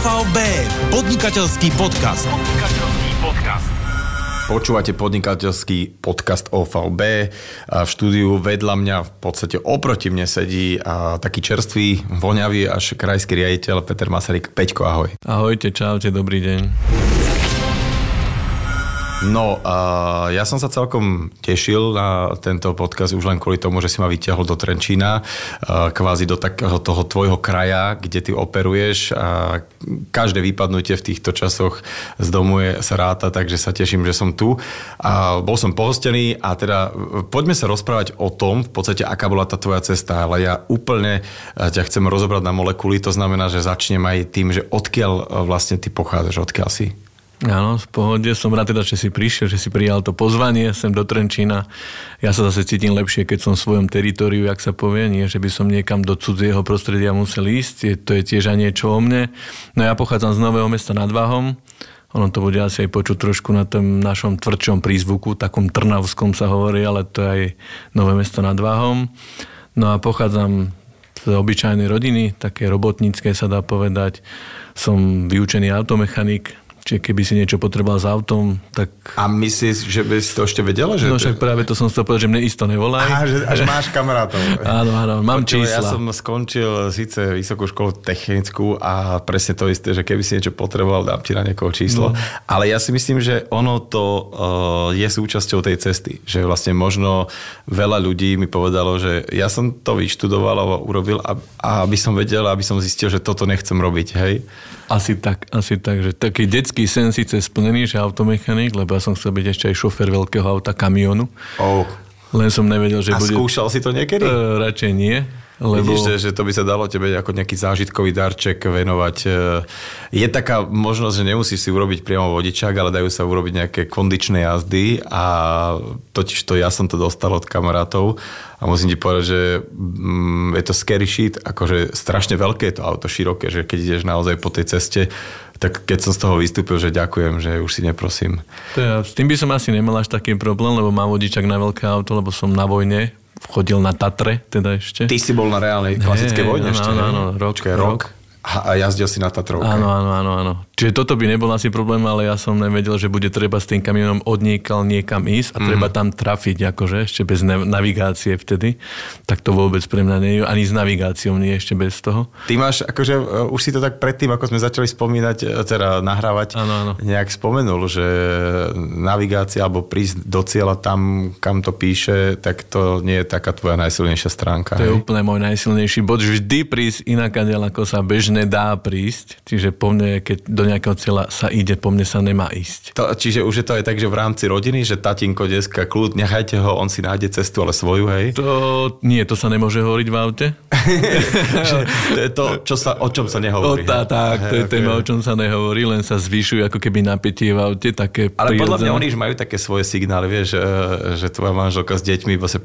OVB, podnikateľský podcast. Podnikateľský podcast. Počúvate podnikateľský podcast OVB. A v štúdiu vedľa mňa v podstate oproti mne sedí a taký čerstvý, voňavý až krajský riaditeľ Peter Masaryk. Peťko, ahoj. Ahojte, čaute, dobrý deň. No, uh, ja som sa celkom tešil na tento podcast už len kvôli tomu, že si ma vyťahol do Trenčína, uh, kvázi do takého toho tvojho kraja, kde ty operuješ a každé vypadnutie v týchto časoch z domu je sa ráta, takže sa teším, že som tu. A bol som pohostený a teda poďme sa rozprávať o tom, v podstate, aká bola tá tvoja cesta, ale ja úplne ťa chcem rozobrať na molekuly, to znamená, že začnem aj tým, že odkiaľ vlastne ty pochádzaš, odkiaľ si. Áno, v pohode. Som rád teda, že si prišiel, že si prijal to pozvanie sem do Trenčína. Ja sa zase cítim lepšie, keď som v svojom teritoriu, jak sa povie, nie, že by som niekam do cudzieho prostredia musel ísť. Je, to je tiež aj niečo o mne. No ja pochádzam z Nového mesta nad Váhom. Ono to bude asi aj počuť trošku na tom našom tvrdšom prízvuku, takom trnavskom sa hovorí, ale to je aj Nové mesto nad Váhom. No a pochádzam z obyčajnej rodiny, také robotnícke sa dá povedať. Som vyučený automechanik, Čiže keby si niečo potreboval s autom, tak... A myslíš, že by si to ešte vedela? Že no však práve to som chcel povedať, že mne isto nevolaj. Aha, že, že máš kamarátov. áno, áno, mám Počuva, čísla. Ja som skončil síce vysokú školu technickú a presne to isté, že keby si niečo potreboval, dám ti na niekoho číslo. No. Ale ja si myslím, že ono to uh, je súčasťou tej cesty. Že vlastne možno veľa ľudí mi povedalo, že ja som to vyštudoval a urobil, a, a aby som vedel, aby som zistil, že toto nechcem robiť, hej. Asi tak, asi tak, že taký detský sen síce splnený, že automechanik, lebo ja som chcel byť ešte aj šofer veľkého auta, kamionu. Oh. Len som nevedel, že A bude... skúšal si to niekedy? Uh, radšej nie. Lebo... Vidíš, že, že to by sa dalo tebe ako nejaký zážitkový darček venovať. E, je taká možnosť, že nemusíš si urobiť priamo vodičák, ale dajú sa urobiť nejaké kondičné jazdy a totiž to ja som to dostal od kamarátov a musím ti povedať, že mm, je to scary shit, akože strašne veľké je to auto, široké, že keď ideš naozaj po tej ceste, tak keď som z toho vystúpil, že ďakujem, že už si neprosím. To ja, s tým by som asi nemal až taký problém, lebo mám vodičak na veľké auto, lebo som na vojne chodil na Tatre, teda ešte. Ty si bol na reálnej klasickej vojne áno, ešte, áno, áno, rok, Počkaj, rok. rok. A jazdil si na Tatrovke. Áno, áno, áno, áno. Čiže toto by nebol asi problém, ale ja som nevedel, že bude treba s tým kamionom odniekal niekam ísť a mm. treba tam trafiť, akože ešte bez navigácie vtedy. Tak to vôbec pre mňa nie je. Ani s navigáciou nie ešte bez toho. Ty máš, akože uh, už si to tak predtým, ako sme začali spomínať, uh, teda nahrávať, áno, áno. nejak spomenul, že navigácia alebo prísť do cieľa tam, kam to píše, tak to nie je taká tvoja najsilnejšia stránka. To hej? je úplne môj najsilnejší bod. Vždy prísť inak, ako sa bežne dá prísť. Čiže po mne, keď do nejakého cieľa sa ide, po mne sa nemá ísť. To, čiže už je to aj tak, že v rámci rodiny, že tatinko, deska, kľud, nechajte ho, on si nájde cestu, ale svoju, hej? To nie, to sa nemôže hovoriť v aute. to je to, čo sa, o čom sa nehovorí. O, tá, tak, to je okay. téma, o čom sa nehovorí, len sa zvyšuje ako keby napätie v aute, také Ale podľa mňa oni už majú také svoje signály, vieš, že, že tvoja manželka s deťmi vlastne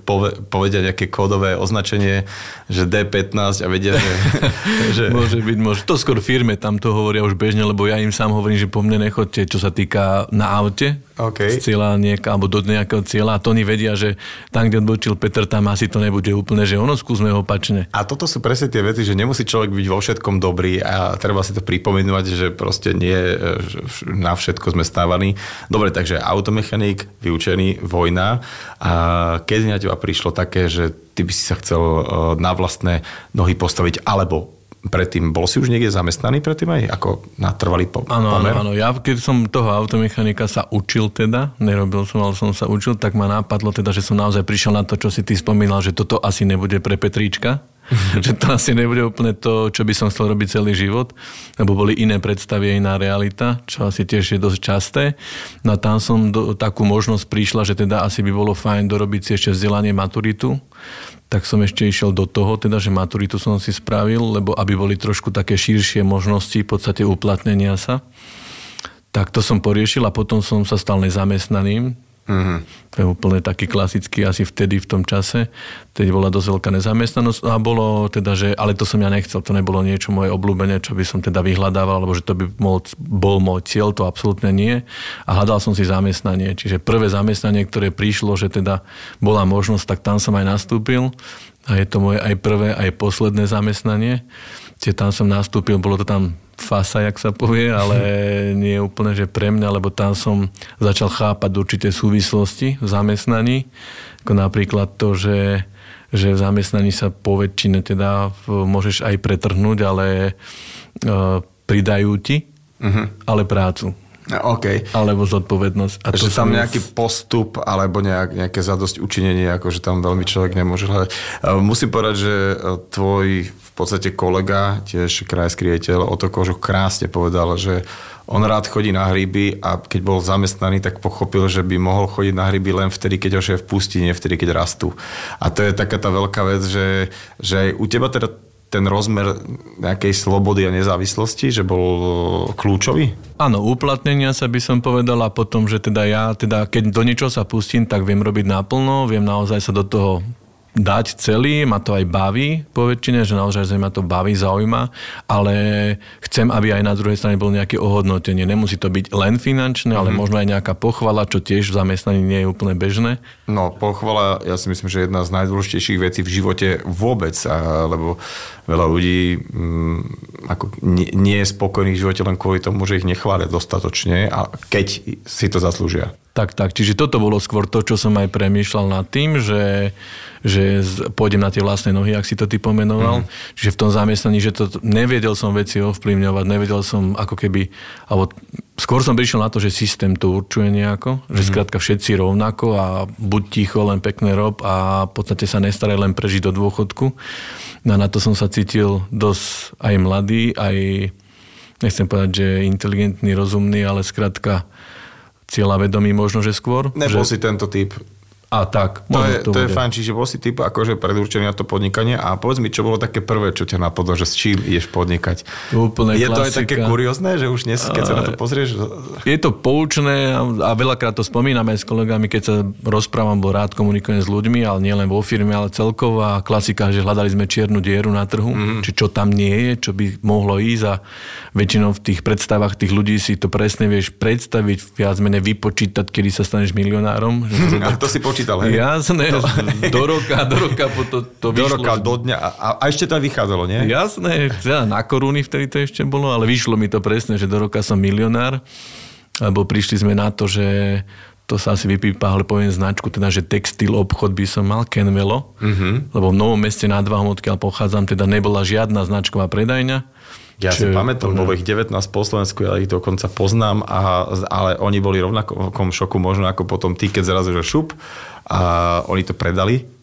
povedia nejaké kódové označenie, že D15 a vedia, že... že... Môže byť, môže. To skôr firme tam to hovoria už bežne, lebo ja im sám hovorím, že po mne nechodte, čo sa týka na aute, okay. z cieľa nieka, alebo do nejakého cieľa a to oni vedia, že tam, kde odbočil Peter, tam asi to nebude úplne, že ono skúsme opačne. A toto sú presne tie veci, že nemusí človek byť vo všetkom dobrý a treba si to pripomenovať, že proste nie na všetko sme stávaní. Dobre, takže automechanik, vyučený, vojna. A keď na teba prišlo také, že ty by si sa chcel eh, na vlastné nohy postaviť, alebo predtým, bol si už niekde zamestnaný predtým aj ako na trvalý po- áno, pomer? Áno, ja keď som toho automechanika sa učil teda, nerobil som, ale som sa učil, tak ma nápadlo teda, že som naozaj prišiel na to, čo si ty spomínal, že toto asi nebude pre Petríčka, že to asi nebude úplne to, čo by som chcel robiť celý život, lebo boli iné predstavy, iná realita, čo asi tiež je dosť časté. No a tam som do, takú možnosť prišla, že teda asi by bolo fajn dorobiť si ešte vzdelanie maturitu, tak som ešte išiel do toho, teda, že maturitu som si spravil, lebo aby boli trošku také širšie možnosti v podstate uplatnenia sa. Tak to som poriešil a potom som sa stal nezamestnaným, Mm-hmm. To je úplne taký klasický asi vtedy v tom čase. Teď bola dosť veľká nezamestnanosť a bolo teda, že, ale to som ja nechcel, to nebolo niečo moje obľúbené, čo by som teda vyhľadával, alebo že to by bol, bol môj cieľ, to absolútne nie. A hľadal som si zamestnanie. Čiže prvé zamestnanie, ktoré prišlo, že teda bola možnosť, tak tam som aj nastúpil. A je to moje aj prvé, aj posledné zamestnanie. Čiže tam som nastúpil, bolo to tam fasa, jak sa povie, ale nie je úplne, že pre mňa, lebo tam som začal chápať určité súvislosti v zamestnaní, ako napríklad to, že, že v zamestnaní sa po väčšine teda môžeš aj pretrhnúť, ale uh, pridajú ti, uh-huh. ale prácu. OK. Alebo zodpovednosť. A že tam nejaký postup alebo nejak, nejaké zadosť učinenie, ako že tam veľmi človek nemôže hľadať. Musím povedať, že e, tvoj v podstate kolega, tiež krajský riaditeľ Oto Kožuch krásne povedal, že on rád chodí na hryby a keď bol zamestnaný, tak pochopil, že by mohol chodiť na hryby len vtedy, keď ho šéf pustí, nie vtedy, keď rastú. A to je taká tá veľká vec, že, že aj u teba teda ten rozmer nejakej slobody a nezávislosti, že bol kľúčový? Áno, uplatnenia sa by som povedal a potom, že teda ja, teda keď do niečoho sa pustím, tak viem robiť naplno, viem naozaj sa do toho dať celý, ma to aj baví po väčšine, že naozaj že ma to baví, zaujíma, ale chcem, aby aj na druhej strane bolo nejaké ohodnotenie. Nemusí to byť len finančné, ale mm-hmm. možno aj nejaká pochvala, čo tiež v zamestnaní nie je úplne bežné. No, pochvala, ja si myslím, že jedna z najdôležitejších vecí v živote vôbec, lebo veľa ľudí mm, ako nie, nie je spokojných v živote len kvôli tomu, že ich nechvália dostatočne a keď si to zaslúžia. Tak, tak. Čiže toto bolo skôr to, čo som aj premýšľal nad tým, že, že pôjdem na tie vlastné nohy, ak si to ty pomenoval. Mm. Čiže v tom zamestnaní, že to nevedel som veci ovplyvňovať, nevedel som ako keby, alebo skôr som prišiel na to, že systém to určuje nejako, že mm. skrátka všetci rovnako a buď ticho, len pekné rob a v podstate sa nestaraj len prežiť do dôchodku. No a na to som sa cítil dosť aj mladý, aj nechcem povedať, že inteligentný, rozumný, ale skrátka cieľavedomý možno, že skôr. Nebol že... si tento typ a tak. To je, to, to je fajn, čiže bol si typ akože predurčený na to podnikanie a povedz mi, čo bolo také prvé, čo ťa napadlo, že s čím ideš podnikať. Úplne je klasika. to aj také kuriózne, že už dnes, keď sa na to pozrieš? Je to poučné a veľakrát to spomínam aj s kolegami, keď sa rozprávam, bol rád komunikujem s ľuďmi, ale nie len vo firme, ale celkovo a klasika, že hľadali sme čiernu dieru na trhu, mm. či čo tam nie je, čo by mohlo ísť a väčšinou v tých predstavách tých ľudí si to presne vieš predstaviť, viac menej vypočítať, kedy sa staneš milionárom. a to si počítaš počítal, hej? Jasné, to... do roka, do roka po to, to do vyšlo. roka, do dňa a, a ešte to vychádzalo, nie? Jasné, teda na koruny vtedy to ešte bolo, ale vyšlo mi to presne, že do roka som milionár, lebo prišli sme na to, že to sa asi vypípa, ale poviem značku, teda, že textil obchod by som mal, Kenvelo, uh-huh. lebo v Novom meste nad Váhom, odkiaľ pochádzam, teda nebola žiadna značková predajňa ja si pamätám, bolo ich 19 po Slovensku, ja ich dokonca poznám, a, ale oni boli rovnakom šoku možno ako potom ty, keď zrazu že šup a oni to predali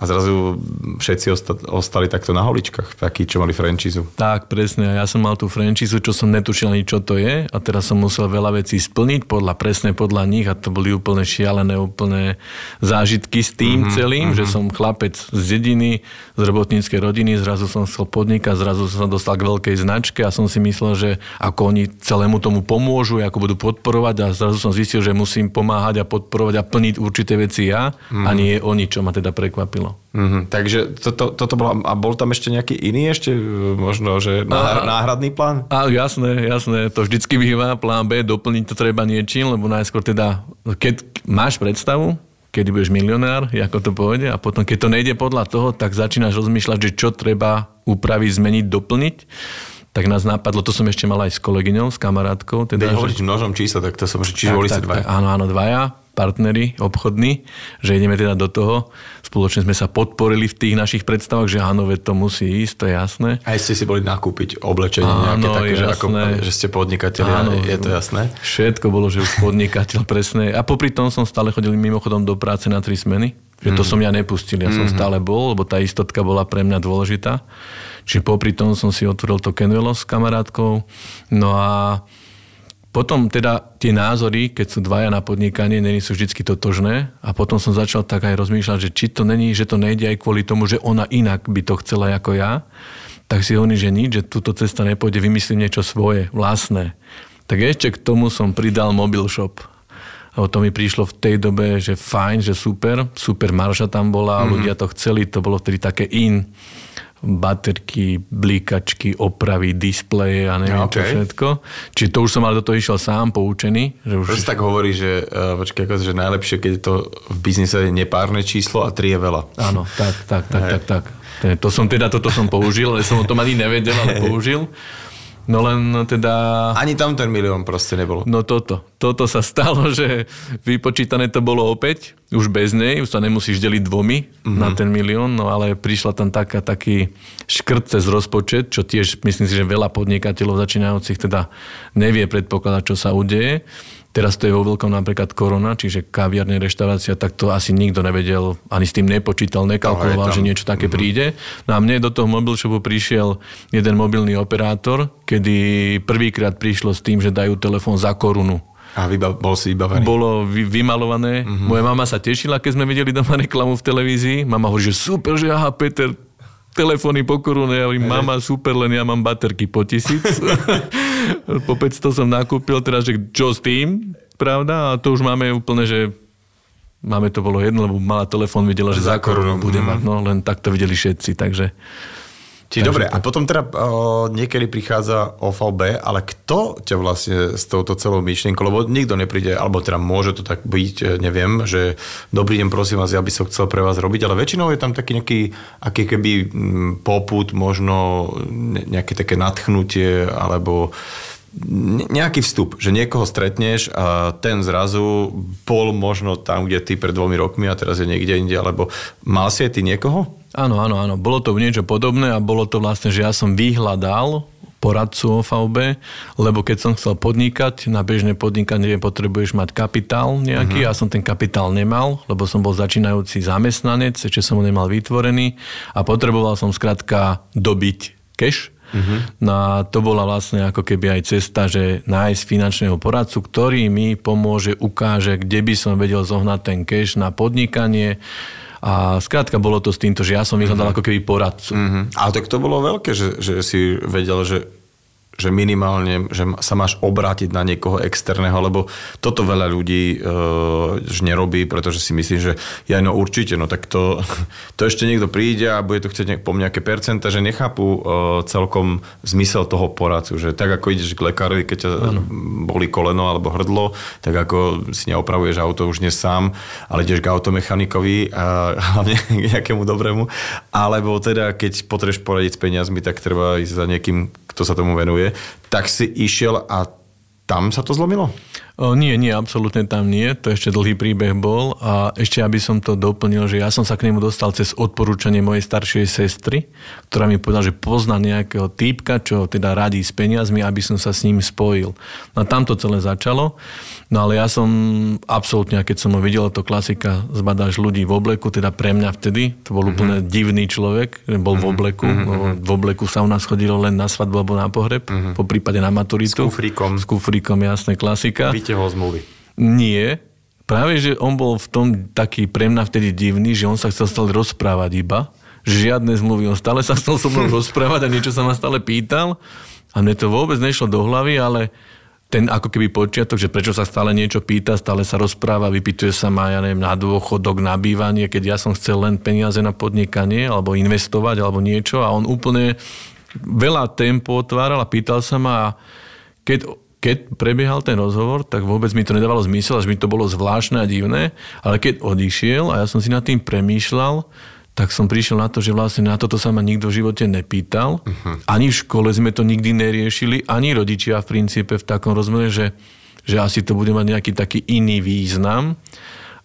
a zrazu všetci ostali takto na holičkách, takí, čo mali frančízu. Tak, presne. Ja som mal tú frančízu, čo som netušil ani, čo to je a teraz som musel veľa vecí splniť, podľa, presne podľa nich a to boli úplne šialené, úplne zážitky s tým mm-hmm, celým, mm-hmm. že som chlapec z dediny, z robotníckej rodiny, zrazu som chcel podnikať, zrazu som sa dostal k veľkej značke a som si myslel, že ako oni celému tomu pomôžu, ako budú podporovať a zrazu som zistil, že musím pomáhať a podporovať a plniť určité veci ja mm-hmm. a nie oni, čo ma teda prekvapilo. Mm-hmm. Takže to, to, toto bolo, a bol tam ešte nejaký iný ešte možno, že náhr, náhradný plán? A, jasné, jasné, to vždycky býva, plán B, doplniť to treba niečím, lebo najskôr teda, keď máš predstavu, kedy budeš milionár, ako to pôjde a potom, keď to nejde podľa toho, tak začínaš rozmýšľať, že čo treba upraviť, zmeniť, doplniť tak nás napadlo, to som ešte mal aj s kolegyňou, s kamarátkou. Teda, Keď že... množom čísla, tak to som, čiže tak, boli ste dvaja. Áno, áno, dvaja partneri obchodní, že ideme teda do toho. Spoločne sme sa podporili v tých našich predstavách, že áno, veď to musí ísť, to je jasné. Aj ste si boli nakúpiť oblečenie áno, nejaké také, že, ako, že ste podnikateľi, áno, je to jasné? Všetko bolo, že už podnikateľ, presne. A popri tom som stále chodil mimochodom do práce na tri smeny. Že to mm. som ja nepustil, ja mm-hmm. som mhm. stále bol, lebo tá istotka bola pre mňa dôležitá. Čiže popri tom som si otvoril to Kenvelo s kamarátkou. No a potom teda tie názory, keď sú dvaja na podnikanie, není sú vždy totožné a potom som začal tak aj rozmýšľať, že či to není, že to nejde aj kvôli tomu, že ona inak by to chcela ako ja, tak si hovorí, že nič, že túto cesta nepôjde, vymyslím niečo svoje, vlastné. Tak ešte k tomu som pridal mobil shop. Lebo to mi prišlo v tej dobe, že fajn, že super, super marša tam bola, mm-hmm. ľudia to chceli, to bolo vtedy také in baterky, blíkačky, opravy, displeje a neviem okay. čo všetko. Čiže to už som ale do toho išiel sám, poučený. Že už... Proste tak hovorí, že, uh, počkaj, ako, že najlepšie, keď je to v biznise je nepárne číslo a tri je veľa. Áno, tak, tak, tak, tak, tak. To som teda, toto som použil, ale som o tom ani nevedel, ale použil. No len teda... Ani tam ten milión proste nebol. No toto. Toto sa stalo, že vypočítané to bolo opäť, už bez nej, už sa nemusíš deliť dvomi mm-hmm. na ten milión, no ale prišla tam taká, taký škrt cez rozpočet, čo tiež myslím si, že veľa podnikateľov začínajúcich teda nevie predpokladať, čo sa udeje. Teraz to je vo veľkom napríklad korona, čiže kaviarne, reštaurácia, tak to asi nikto nevedel, ani s tým nepočítal, nekalkuloval, že niečo také mm-hmm. príde. No a mne do toho mobil shopu prišiel jeden mobilný operátor, kedy prvýkrát prišlo s tým, že dajú telefón za korunu. A vyba- bol si vybavený? Bolo vy- vymalované. Mm-hmm. Moja mama sa tešila, keď sme videli doma reklamu v televízii. Mama hovorí, že super, že aha, Peter, telefóny po korune. Ja hovorím, mama, super, len ja mám baterky po tisíc. po 500 som nakúpil, teraz, že čo s tým, pravda? A to už máme úplne, že máme to bolo jedno, lebo mala telefón, videla, že za, korunu bude mať, no len tak to videli všetci, takže... Či dobre, a potom teda uh, niekedy prichádza OVB, ale kto ťa vlastne s touto celou myšlienkou, lebo nikto nepríde, alebo teda môže to tak byť, e, neviem, že dobrý deň, prosím vás, ja by som chcel pre vás robiť, ale väčšinou je tam taký nejaký, aký keby poput, možno nejaké také nadchnutie, alebo nejaký vstup, že niekoho stretneš a ten zrazu bol možno tam, kde ty pred dvomi rokmi a teraz je niekde inde, alebo mal si aj ty niekoho? Áno, áno, áno. Bolo to niečo podobné a bolo to vlastne, že ja som vyhľadal poradcu OVB, lebo keď som chcel podnikať, na bežné podnikanie potrebuješ mať kapitál nejaký, uh-huh. ja som ten kapitál nemal, lebo som bol začínajúci zamestnanec, ešte som ho nemal vytvorený a potreboval som skrátka dobiť cash, Uh-huh. No a to bola vlastne ako keby aj cesta, že nájsť finančného poradcu, ktorý mi pomôže, ukáže, kde by som vedel zohnať ten cash na podnikanie, a skrátka bolo to s týmto, že ja som vyhľadal uh-huh. ako keby poradcu. Uh-huh. Ale tak to bolo veľké, že, že si vedel, že že minimálne, že sa máš obrátiť na niekoho externého, lebo toto veľa ľudí e, nerobí, pretože si myslí, že ja no určite, no tak to, to ešte niekto príde a bude to chcieť po nejaké percenta, že nechápu e, celkom zmysel toho poradcu, že tak ako ideš k lekárovi, keď ťa ano. boli koleno alebo hrdlo, tak ako si neopravuješ auto už dnes sám, ale ideš k automechanikovi a hlavne k nejakému dobrému, alebo teda keď potrebuješ poradiť s peniazmi, tak treba ísť za niekým, kto sa tomu venuje, tak si išiel a tam sa to zlomilo? O, nie, nie, absolútne tam nie. To ešte dlhý príbeh bol. A ešte, aby som to doplnil, že ja som sa k nemu dostal cez odporúčanie mojej staršej sestry, ktorá mi povedala, že pozná nejakého týpka, čo teda radí s peniazmi, aby som sa s ním spojil. No a tam to celé začalo. No ale ja som absolútne, keď som ho videl, to klasika, zbadáš ľudí v obleku, teda pre mňa vtedy, to bol mm-hmm. úplne divný človek, bol mm-hmm. v mhm, obleku. Mm-hmm. V obleku sa u nás chodilo len na svadbu alebo na pohreb, mm-hmm. po prípade na maturitu. S kufríkom. S kufríkom, jasné, klasika. Víte vytiahol zmluvy. Nie. Práve, že on bol v tom taký pre mňa vtedy divný, že on sa chcel stále rozprávať iba. Žiadne zmluvy. On stále sa chcel so mnou rozprávať a niečo sa ma stále pýtal. A mne to vôbec nešlo do hlavy, ale ten ako keby počiatok, že prečo sa stále niečo pýta, stále sa rozpráva, vypýtuje sa ma, ja neviem, na dôchodok, na bývanie, keď ja som chcel len peniaze na podnikanie, alebo investovať, alebo niečo a on úplne veľa tempo otváral a pýtal sa ma a keď keď prebiehal ten rozhovor, tak vôbec mi to nedávalo zmysel, až mi to bolo zvláštne a divné, ale keď odišiel a ja som si nad tým premýšľal, tak som prišiel na to, že vlastne na toto sa ma nikto v živote nepýtal. Uh-huh. Ani v škole sme to nikdy neriešili, ani rodičia v princípe v takom rozmere, že, že asi to bude mať nejaký taký iný význam.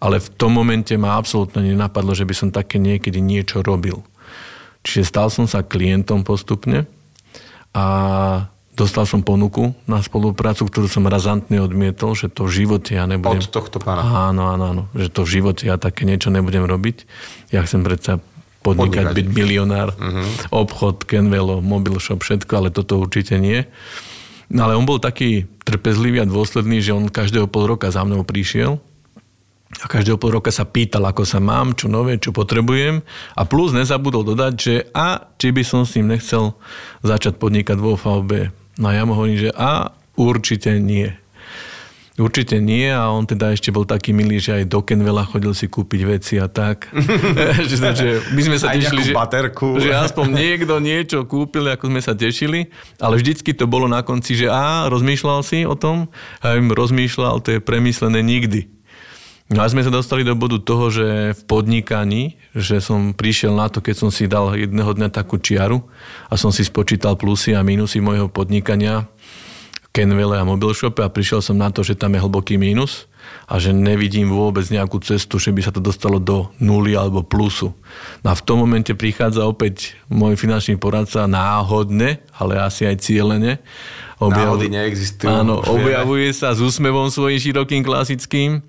Ale v tom momente ma absolútne nenapadlo, že by som také niekedy niečo robil. Čiže stal som sa klientom postupne a Dostal som ponuku na spoluprácu, ktorú som razantne odmietol, že to v živote ja nebudem... Od tohto pána. Áno, áno, áno. Že to v živote ja také niečo nebudem robiť. Ja chcem predsa podnikať, podnikať. byť milionár, uh-huh. obchod, Kenvelo, mobil shop, všetko, ale toto určite nie. No ale on bol taký trpezlivý a dôsledný, že on každého pol roka za mnou prišiel a každého pol roka sa pýtal, ako sa mám, čo nové, čo potrebujem a plus nezabudol dodať, že a či by som s ním nechcel začať podnikať vo VB. No a ja mu hovorím, že a určite nie. Určite nie a on teda ešte bol taký milý, že aj do Kenvela chodil si kúpiť veci a tak. že, že my sme sa tešili, že, baterku. že aspoň niekto niečo kúpil, ako sme sa tešili, ale vždycky to bolo na konci, že a rozmýšľal si o tom a im rozmýšľal, to je premyslené nikdy. No a sme sa dostali do bodu toho, že v podnikaní, že som prišiel na to, keď som si dal jedného dňa takú čiaru a som si spočítal plusy a mínusy mojho podnikania Kenvele a Mobilshope a prišiel som na to, že tam je hlboký mínus a že nevidím vôbec nejakú cestu, že by sa to dostalo do nuly alebo plusu. No a v tom momente prichádza opäť môj finančný poradca náhodne, ale asi aj cieľene. Objav... Náhody neexistujú. Áno, objavuje sa s úsmevom svojím širokým klasickým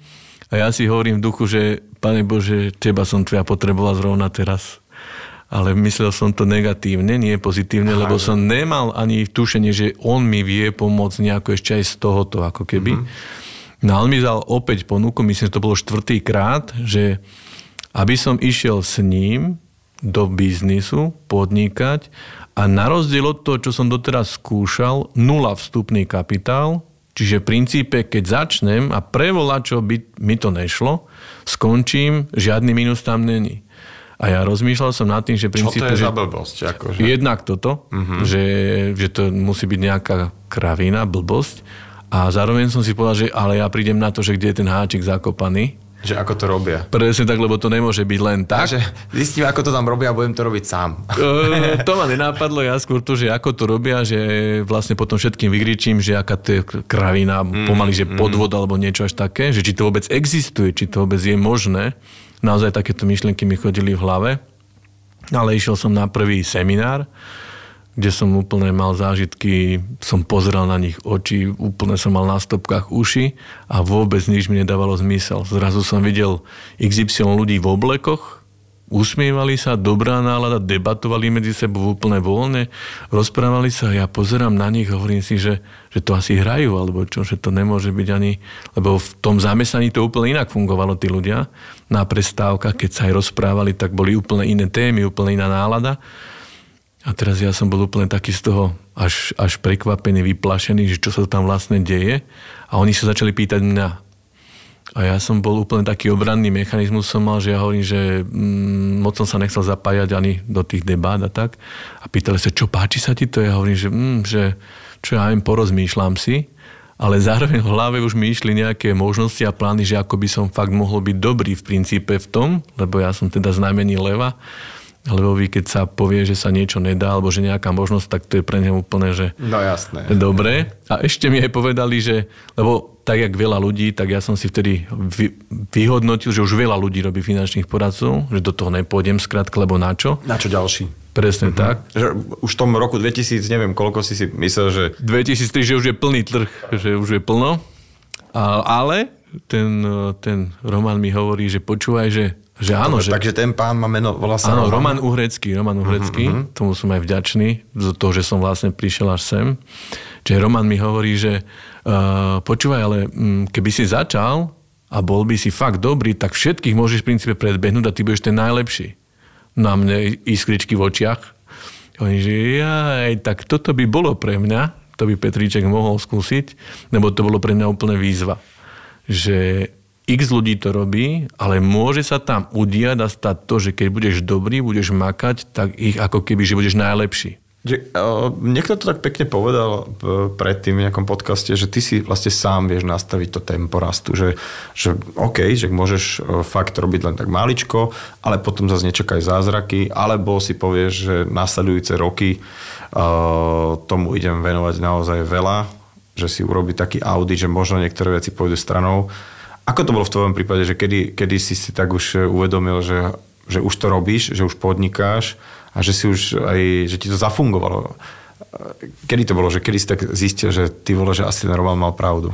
a ja si hovorím v duchu, že Pane Bože, teba som tvoja potreboval zrovna teraz. Ale myslel som to negatívne, nie pozitívne, Aha, lebo som nemal ani tušenie, že on mi vie pomôcť nejako ešte aj z tohoto, ako keby. Mm-hmm. No ale mi dal opäť ponuku, myslím, že to bolo štvrtý krát, že aby som išiel s ním do biznisu, podnikať a na rozdiel od toho, čo som doteraz skúšal, nula vstupný kapitál, Čiže v princípe, keď začnem a prevolať, čo by mi to nešlo, skončím, žiadny minus tam není. A ja rozmýšľal som nad tým, že princípe... Čo to je že za blbosť? Akože? Jednak toto, uh-huh. že, že to musí byť nejaká kravina, blbosť. A zároveň som si povedal, že ale ja prídem na to, že kde je ten háčik zakopaný že ako to robia. Presne tak, lebo to nemôže byť len tak. Takže zistím, ako to tam robia a budem to robiť sám. E, to ma nenápadlo, ja skôr to, že ako to robia, že vlastne potom všetkým vygričím, že aká to je kravina, mm, pomaly, že mm. podvod mm. alebo niečo až také, že či to vôbec existuje, či to vôbec je možné. Naozaj takéto myšlienky mi chodili v hlave. Ale išiel som na prvý seminár, kde som úplne mal zážitky, som pozrel na nich oči, úplne som mal na stopkách uši a vôbec nič mi nedávalo zmysel. Zrazu som videl XY ľudí v oblekoch, usmievali sa, dobrá nálada, debatovali medzi sebou úplne voľne, rozprávali sa a ja pozerám na nich a hovorím si, že, že to asi hrajú, alebo čo, že to nemôže byť ani... Lebo v tom zamestnaní to úplne inak fungovalo tí ľudia. Na prestávkach, keď sa aj rozprávali, tak boli úplne iné témy, úplne iná nálada. A teraz ja som bol úplne taký z toho až, až prekvapený, vyplašený, že čo sa tam vlastne deje. A oni sa začali pýtať mňa. A ja som bol úplne taký obranný mechanizmus som mal, že ja hovorím, že mm, moc som sa nechcel zapájať ani do tých debát a tak. A pýtali sa, čo páči sa ti to? Ja hovorím, že, mm, že čo ja viem, porozmýšľam si. Ale zároveň v hlave už mi išli nejaké možnosti a plány, že ako by som fakt mohol byť dobrý v princípe v tom, lebo ja som teda znamení leva lebo vy, keď sa povie, že sa niečo nedá, alebo že nejaká možnosť, tak to je pre neho úplne, že... No jasné. Dobre. A ešte mi aj povedali, že... Lebo tak, jak veľa ľudí, tak ja som si vtedy vy, vyhodnotil, že už veľa ľudí robí finančných poradcov, že do toho nepôjdem skrátka, lebo na čo? Na čo ďalší? Presne uh-huh. tak. Že už v tom roku 2000, neviem, koľko si si myslel, že... 2003, že už je plný trh, že už je plno. A, ale ten, ten Roman mi hovorí, že počúvaj, že že áno, že... Takže ten pán má meno, volá sa Áno, Roman, Roman Uhrecký, Roman Uhrecký, uh-huh. tomu som aj vďačný, za to, že som vlastne prišiel až sem. Čiže Roman mi hovorí, že uh, počúvaj, ale um, keby si začal a bol by si fakt dobrý, tak všetkých môžeš v princípe predbehnúť a ty budeš ten najlepší. Na mne iskričky v očiach. Oni, že aj tak toto by bolo pre mňa, to by Petríček mohol skúsiť, lebo to bolo pre mňa úplne výzva. Že x ľudí to robí, ale môže sa tam udiať a stať to, že keď budeš dobrý, budeš makať, tak ich ako keby, že budeš najlepší. Že, niekto to tak pekne povedal uh, predtým v nejakom podcaste, že ty si vlastne sám vieš nastaviť to tempo rastu, že, že OK, že môžeš uh, fakt robiť len tak maličko, ale potom zase nečakaj zázraky, alebo si povieš, že nasledujúce roky uh, tomu idem venovať naozaj veľa, že si urobí taký audit, že možno niektoré veci pôjdu stranou, ako to bolo v tvojom prípade, že kedy, kedy si si tak už uvedomil, že, že už to robíš, že už podnikáš a že si už aj, že ti to zafungovalo? Kedy to bolo, že kedy si tak zistil, že ty vole, že asi ten Roman mal pravdu?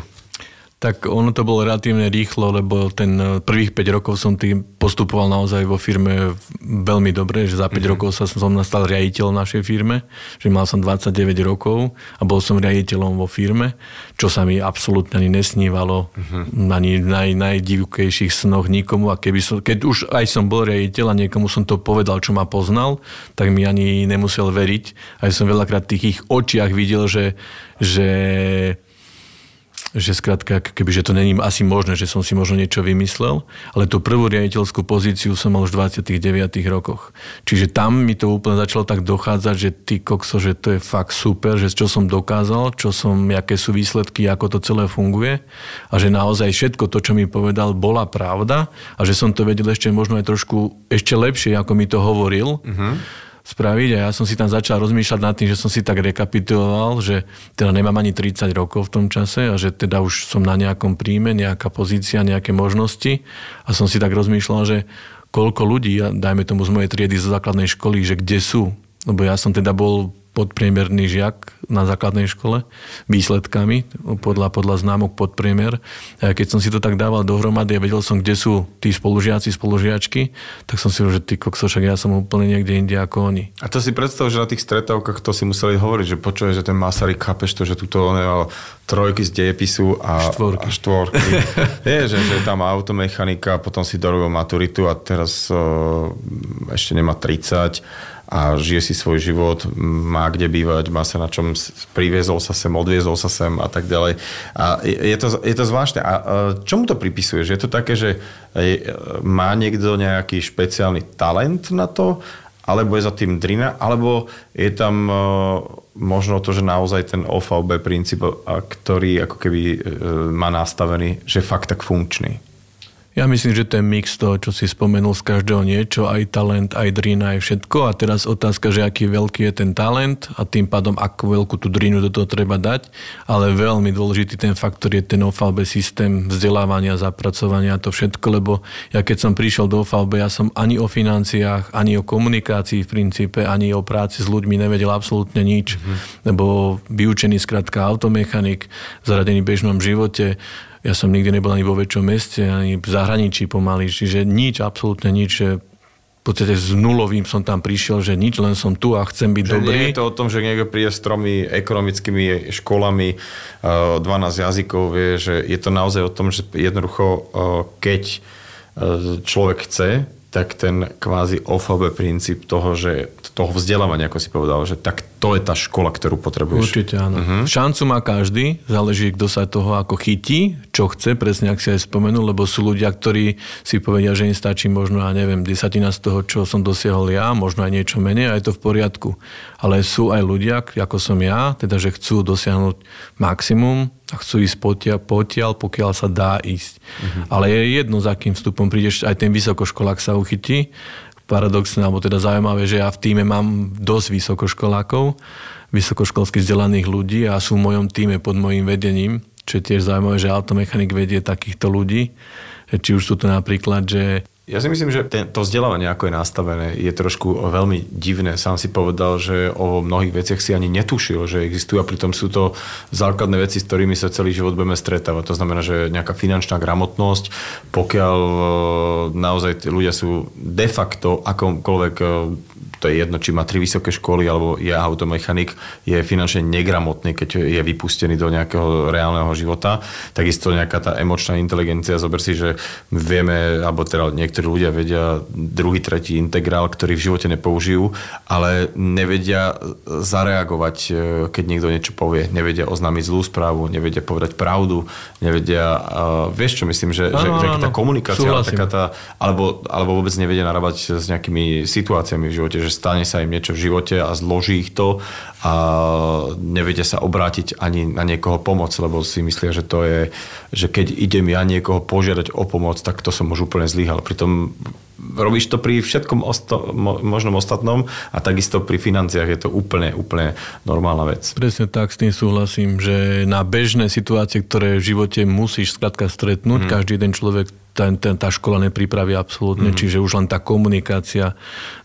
Tak ono to bolo relatívne rýchlo, lebo ten eh, prvých 5 rokov som tým postupoval naozaj vo firme veľmi dobre, že za 5 mm-hmm. rokov sa som nastal riaditeľ našej firme, že mal som 29 rokov a bol som riaditeľom vo firme, čo sa mi absolútne ani nesnívalo, mm-hmm. ani v naj, najdivkejších snoch nikomu a keby som, keď už aj som bol riaditeľ a niekomu som to povedal, čo ma poznal, tak mi ani nemusel veriť. Aj som veľakrát v tých ich očiach videl, že, že že skrátka, keby, že to není asi možné, že som si možno niečo vymyslel, ale tú prvú riaditeľskú pozíciu som mal už v 29 rokoch. Čiže tam mi to úplne začalo tak dochádzať, že ty kokso, že to je fakt super, že čo som dokázal, čo som, aké sú výsledky, ako to celé funguje a že naozaj všetko to, čo mi povedal, bola pravda a že som to vedel ešte možno aj trošku ešte lepšie, ako mi to hovoril. Uh-huh spraviť a ja som si tam začal rozmýšľať nad tým, že som si tak rekapituloval, že teda nemám ani 30 rokov v tom čase a že teda už som na nejakom príjme, nejaká pozícia, nejaké možnosti a som si tak rozmýšľal, že koľko ľudí, dajme tomu z mojej triedy zo základnej školy, že kde sú. Lebo ja som teda bol podpriemerný žiak na základnej škole výsledkami, podľa, podľa známok podpriemer. Keď som si to tak dával dohromady a vedel som, kde sú tí spolužiaci, spolužiačky, tak som si hovoril, že ty kokso, však ja som úplne niekde inde ako oni. A to si predstav, že na tých stretávkach to si museli hovoriť, že počuje, že ten Masaryk, chápeš to, že tuto on trojky z dejepisu a štvorky. A štvorky. Je, že, že tam automechanika, potom si dorobil maturitu a teraz uh, ešte nemá 30 a žije si svoj život, má kde bývať, má sa na čom, priviezol sa sem, odviezol sa sem a tak ďalej. A je to, je to zvláštne. A čomu to pripisuješ? Je to také, že má niekto nejaký špeciálny talent na to, alebo je za tým drina, alebo je tam možno to, že naozaj ten OVB princíp, ktorý ako keby e, má nastavený, že fakt tak funkčný. Ja myslím, že ten mix toho, čo si spomenul z každého niečo, aj talent, aj drina, aj všetko. A teraz otázka, že aký veľký je ten talent a tým pádom akú veľkú tú drinu do toho treba dať. Ale veľmi dôležitý ten faktor je ten OVB systém vzdelávania, zapracovania a to všetko, lebo ja keď som prišiel do OVB, ja som ani o financiách, ani o komunikácii v princípe, ani o práci s ľuďmi nevedel absolútne nič. Mm-hmm. Lebo vyučený skrátka automechanik, zaradený v bežnom živote, ja som nikdy nebol ani vo väčšom meste, ani v zahraničí pomaly, čiže nič, absolútne nič. V podstate s nulovým som tam prišiel, že nič, len som tu a chcem byť že dobrý. Nie je to o tom, že niekto príde s tromi ekonomickými školami, 12 eh, jazykov, vie, že je to naozaj o tom, že jednoducho, eh, keď eh, človek chce, tak ten kvázi OFB princíp toho, že toho vzdelávania, ako si povedal, že tak to je tá škola, ktorú potrebuješ. Určite áno. Uh-huh. Šancu má každý, záleží, kto sa toho ako chytí, čo chce, presne ak si aj spomenul, lebo sú ľudia, ktorí si povedia, že im stačí možno, ja neviem, desatina z toho, čo som dosiahol ja, možno aj niečo menej a je to v poriadku. Ale sú aj ľudia, ako som ja, teda, že chcú dosiahnuť maximum, a chcú ísť potiaľ, potiaľ, pokiaľ sa dá ísť. Uh-huh. Ale je jedno, za akým vstupom prídeš, aj ten vysokoškolák sa uchytí. Paradoxne, alebo teda zaujímavé, že ja v týme mám dosť vysokoškolákov, vysokoškolsky vzdelaných ľudí a sú v mojom týme pod mojim vedením, čo je tiež zaujímavé, že automechanik vedie takýchto ľudí. Či už sú to napríklad, že ja si myslím, že ten, to vzdelávanie, ako je nastavené, je trošku veľmi divné. Sám si povedal, že o mnohých veciach si ani netušil, že existujú a pritom sú to základné veci, s ktorými sa celý život budeme stretávať. To znamená, že nejaká finančná gramotnosť, pokiaľ e, naozaj ľudia sú de facto akomkoľvek e, to je jedno, či má tri vysoké školy alebo je automechanik, je finančne negramotný, keď je vypustený do nejakého reálneho života. Takisto nejaká tá emočná inteligencia, zober si, že vieme, alebo teda niektorí ľudia vedia druhý, tretí integrál, ktorý v živote nepoužijú, ale nevedia zareagovať, e, keď niekto niečo povie. Nevedia oznámiť zlú správu, nevedia povedať pravdu, nevedia, uh, vieš čo myslím, že, ano, že, že tá komunikácia, taká tá, alebo, alebo vôbec nevedia narábať s nejakými situáciami v živote, že stane sa im niečo v živote a zloží ich to a nevedia sa obrátiť ani na niekoho pomoc, lebo si myslia, že to je, že keď idem ja niekoho požiadať o pomoc, tak to som už úplne zlyhal. Pritom robíš to pri všetkom osto- možnom ostatnom a takisto pri financiách je to úplne, úplne normálna vec. Presne tak, s tým súhlasím, že na bežné situácie, ktoré v živote musíš skrátka stretnúť, mm. každý ten človek ten, ten, tá škola nepripraví absolútne, mm. čiže už len tá komunikácia,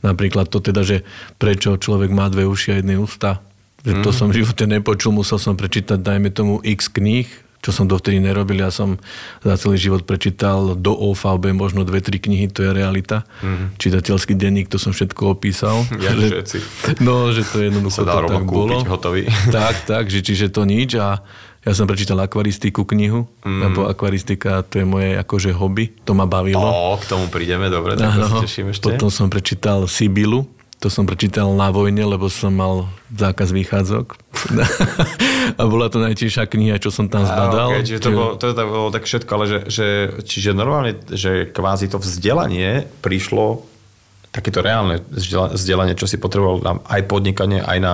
napríklad to teda, že prečo človek má dve uši a jedné ústa, že to mm. som v živote nepočul, musel som prečítať, dajme tomu, x kníh, čo som dovtedy nerobil. Ja som za celý život prečítal do OVB možno dve, tri knihy, to je realita. Mm-hmm. Čitateľský denník, to som všetko opísal. Ja že, všetci. No, že to jednoducho sa dá to tak kúpiť, bolo. hotový. Tak, tak, že, čiže to nič a ja som prečítal akvaristiku knihu, mm. lebo akvaristika to je moje akože hobby, to ma bavilo. O, k tomu prídeme, dobre, tak ano, sa teším ešte. Potom som prečítal Sibilu, To som prečítal na vojne, lebo som mal zákaz výchádzok. a bola to najtiežšia kniha, čo som tam zbadal. Okay, čiže to, bolo, to, to bolo tak všetko, ale že, že, čiže normálne, že kvázi to vzdelanie prišlo, takéto reálne vzdelanie, čo si potreboval na aj podnikanie, aj na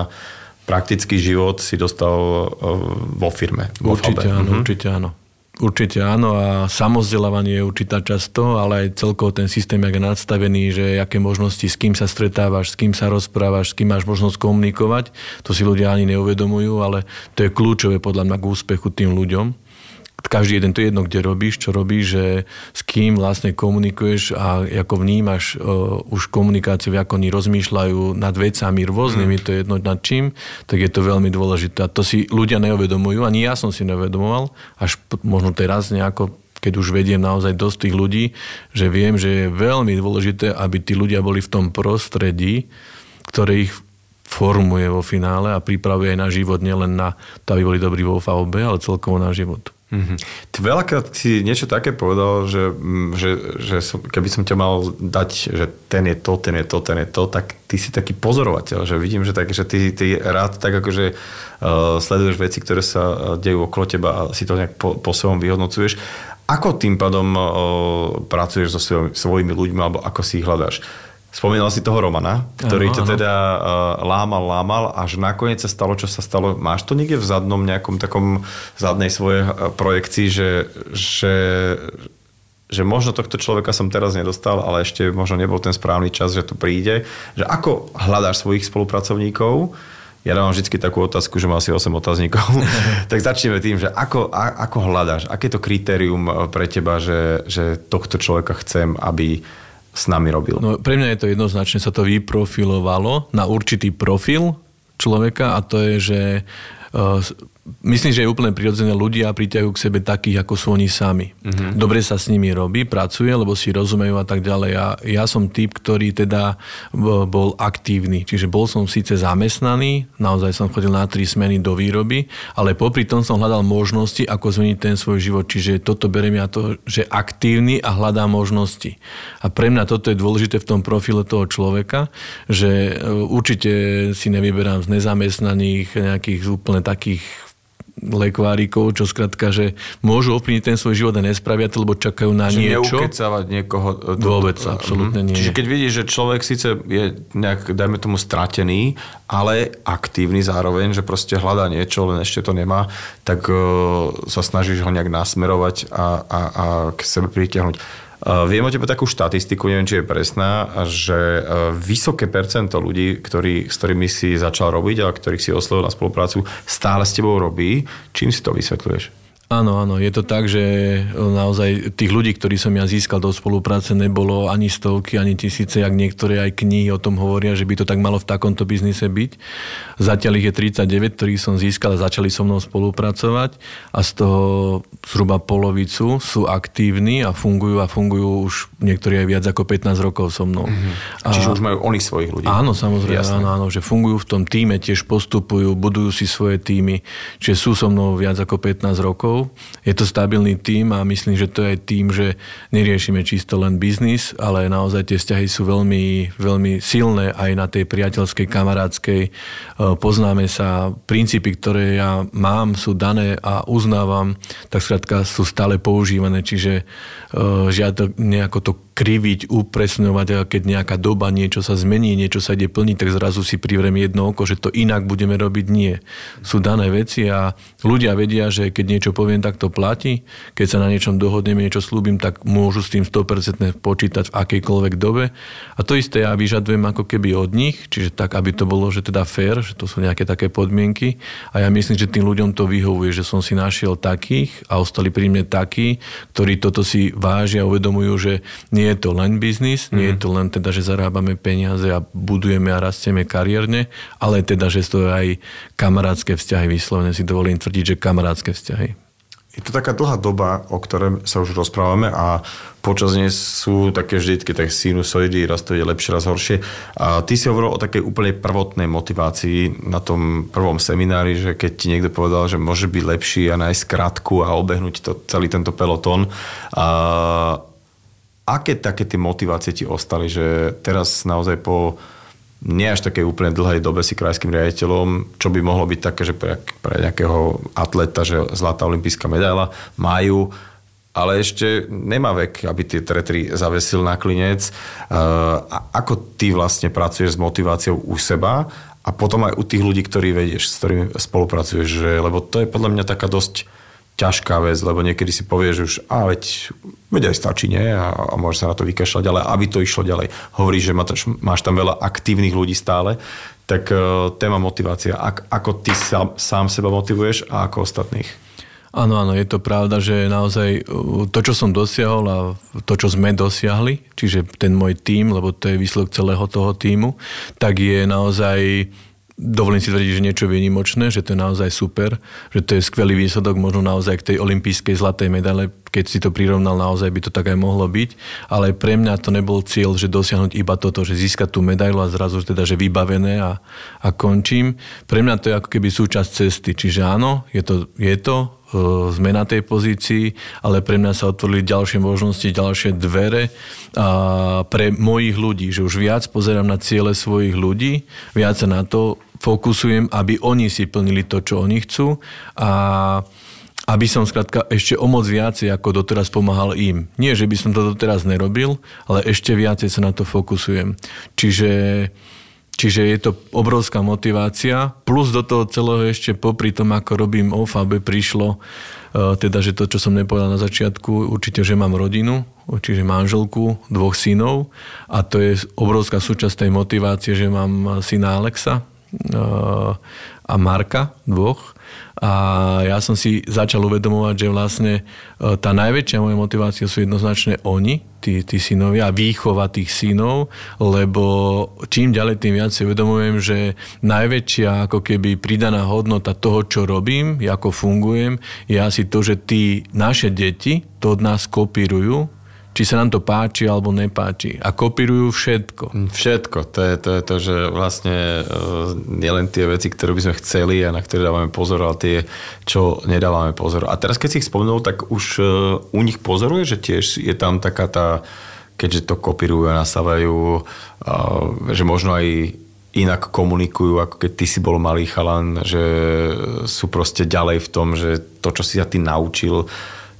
praktický život si dostal e, vo firme. Vo určite áno, mhm. určite áno. Určite áno a samozdelávanie je určitá často, ale aj celkovo ten systém, jak je nadstavený, že aké možnosti, s kým sa stretávaš, s kým sa rozprávaš, s kým máš možnosť komunikovať, to si ľudia ani neuvedomujú, ale to je kľúčové podľa mňa k úspechu tým ľuďom každý jeden, to je jedno, kde robíš, čo robíš, že s kým vlastne komunikuješ a ako vnímaš uh, už komunikáciu, ako oni rozmýšľajú nad vecami rôznymi, mm. to je jedno nad čím, tak je to veľmi dôležité. A to si ľudia neuvedomujú, ani ja som si neuvedomoval, až možno teraz nejako keď už vediem naozaj dosť tých ľudí, že viem, že je veľmi dôležité, aby tí ľudia boli v tom prostredí, ktoré ich formuje vo finále a pripravuje aj na život, nielen na to, aby boli dobrí vo VB, ale celkovo na život. Mm-hmm. Ty veľakrát si niečo také povedal, že, mm, že, že som, keby som ťa mal dať, že ten je to, ten je to, ten je to, tak ty si taký pozorovateľ, že vidím, že, tak, že ty, ty rád tak akože uh, sleduješ veci, ktoré sa uh, dejú okolo teba a si to nejak po, po svojom vyhodnocuješ. Ako tým pádom uh, pracuješ so svojimi, svojimi ľuďmi alebo ako si ich hľadáš? Spomínal si toho Romana, ktorý ano, ťa teda uh, lámal, lámal, až nakoniec sa stalo, čo sa stalo. Máš to niekde v zadnom nejakom takom zadnej svojej uh, projekcii, že, že, že možno tohto človeka som teraz nedostal, ale ešte možno nebol ten správny čas, že to príde. Že ako hľadáš svojich spolupracovníkov? Ja dávam vždy takú otázku, že má asi 8 otáznikov. tak začneme tým, že ako, a, ako hľadáš? Aké je to kritérium pre teba, že, že tohto človeka chcem, aby s nami robil? No, pre mňa je to jednoznačne, sa to vyprofilovalo na určitý profil človeka a to je, že uh, myslím, že je úplne prirodzené ľudia priťahujú k sebe takých, ako sú oni sami. Uh-huh. Dobre sa s nimi robí, pracuje, lebo si rozumejú a tak ďalej. Ja, ja som typ, ktorý teda bol aktívny. Čiže bol som síce zamestnaný, naozaj som chodil na tri smeny do výroby, ale popri tom som hľadal možnosti, ako zmeniť ten svoj život. Čiže toto beriem ja to, že aktívny a hľadá možnosti. A pre mňa toto je dôležité v tom profile toho človeka, že e, určite si nevyberám z nezamestnaných nejakých úplne takých lekvárikov, čo skrátka, že môžu ovplyvniť ten svoj život a nespravia to, lebo čakajú na Čiže niečo. neukecávať niekoho. Do... Vôbec, absolútne nie. Čiže keď vidíš, že človek síce je nejak, dajme tomu, stratený, ale aktívny zároveň, že proste hľadá niečo, len ešte to nemá, tak uh, sa snažíš ho nejak nasmerovať a, a, a k sebe pritiahnuť. Viem o tebe takú štatistiku, neviem, či je presná, že e, vysoké percento ľudí, ktorí, s ktorými si začal robiť a ktorých si oslovil na spoluprácu, stále s tebou robí. Čím si to vysvetľuješ? Áno, áno, je to tak, že naozaj tých ľudí, ktorí som ja získal do spolupráce, nebolo ani stovky, ani tisíce, jak niektoré aj knihy o tom hovoria, že by to tak malo v takomto biznise byť. Zatiaľ ich je 39, ktorých som získal a začali so mnou spolupracovať a z toho zhruba polovicu sú aktívni a fungujú a fungujú už niektorí aj viac ako 15 rokov so mnou. Mm-hmm. A, Čiže už majú oni svojich ľudí. Áno, samozrejme, áno, áno, že fungujú v tom týme, tiež postupujú, budujú si svoje týmy, čiže sú so mnou viac ako 15 rokov Je to stabilný tím a myslím, že to je tým, že neriešime čisto len biznis, ale naozaj tie vzťahy sú veľmi, veľmi silné aj na tej priateľskej, kamarádskej. E, poznáme sa, princípy, ktoré ja mám, sú dané a uznávam, tak skrátka sú stále používané, čiže e, žiadne nejako to kriviť, upresňovať, keď nejaká doba, niečo sa zmení, niečo sa ide plniť, tak zrazu si privrem jedno oko, že to inak budeme robiť. Nie. Sú dané veci a ľudia vedia, že keď niečo poviem, tak to platí. Keď sa na niečom dohodneme, niečo slúbim, tak môžu s tým 100% počítať v akejkoľvek dobe. A to isté ja vyžadujem ako keby od nich, čiže tak, aby to bolo, že teda fair, že to sú nejaké také podmienky. A ja myslím, že tým ľuďom to vyhovuje, že som si našiel takých a ostali pri mne takí, ktorí toto si vážia a uvedomujú, že nie je to len biznis, nie je mhm. to len teda, že zarábame peniaze a budujeme a rastieme kariérne, ale teda, že to je aj kamarádske vzťahy, vyslovene si dovolím tvrdiť, že kamarádske vzťahy. Je to taká dlhá doba, o ktorej sa už rozprávame a počas nej sú také vždy také sinusoidy, raz to je lepšie, raz horšie. A ty si hovoril o takej úplne prvotnej motivácii na tom prvom seminári, že keď ti niekto povedal, že môže byť lepší a nájsť krátku a obehnúť to, celý tento pelotón. A aké také tie motivácie ti ostali, že teraz naozaj po nie až také úplne dlhej dobe si krajským riaditeľom, čo by mohlo byť také, že pre, pre nejakého atleta, že zlatá olimpijská medaila majú, ale ešte nemá vek, aby tie tretry zavesil na klinec. Uh, ako ty vlastne pracuješ s motiváciou u seba a potom aj u tých ľudí, ktorí vedieš, s ktorými spolupracuješ, že, lebo to je podľa mňa taká dosť ťažká vec, lebo niekedy si povieš už, a veď, veď aj stačí, nie? A, a môže sa na to vykašľať, ale aby to išlo ďalej. Hovoríš, že máš tam veľa aktívnych ľudí stále, tak uh, téma motivácia. Ak, ako ty sám, sám seba motivuješ a ako ostatných? Áno, áno, je to pravda, že naozaj uh, to, čo som dosiahol a to, čo sme dosiahli, čiže ten môj tím, lebo to je výsledok celého toho týmu, tak je naozaj dovolím si tvrdiť, že niečo výnimočné, že to je naozaj super, že to je skvelý výsledok možno naozaj k tej olympijskej zlatej medaile, keď si to prirovnal, naozaj by to tak aj mohlo byť, ale pre mňa to nebol cieľ, že dosiahnuť iba toto, že získať tú medailu a zrazu teda, že vybavené a, a končím. Pre mňa to je ako keby súčasť cesty, čiže áno, je to, je to e, sme na tej pozícii, ale pre mňa sa otvorili ďalšie možnosti, ďalšie dvere. A pre mojich ľudí, že už viac pozerám na ciele svojich ľudí, viac na to fokusujem, aby oni si plnili to, čo oni chcú a aby som skrátka ešte o moc viacej ako doteraz pomáhal im. Nie, že by som to doteraz nerobil, ale ešte viacej sa na to fokusujem. Čiže, čiže je to obrovská motivácia. Plus do toho celého ešte popri tom, ako robím OFAB, prišlo e, teda, že to, čo som nepovedal na začiatku, určite, že mám rodinu, čiže manželku, dvoch synov a to je obrovská súčasť tej motivácie, že mám syna Alexa, a Marka, dvoch. A ja som si začal uvedomovať, že vlastne e, tá najväčšia moja motivácia sú jednoznačne oni, tí, tí synovia, výchova tých synov, lebo čím ďalej, tým viac si uvedomujem, že najväčšia ako keby pridaná hodnota toho, čo robím, ako fungujem, je asi to, že tí naše deti to od nás kopírujú či sa nám to páči alebo nepáči. A kopírujú všetko. Všetko. To je to, je to že vlastne nielen tie veci, ktoré by sme chceli a na ktoré dávame pozor, ale tie, čo nedávame pozor. A teraz, keď si ich spomenul, tak už uh, u nich pozoruje, že tiež je tam taká tá, keďže to kopírujú a nasávajú, uh, že možno aj inak komunikujú, ako keď ty si bol malý chalan, že sú proste ďalej v tom, že to, čo si sa ty naučil,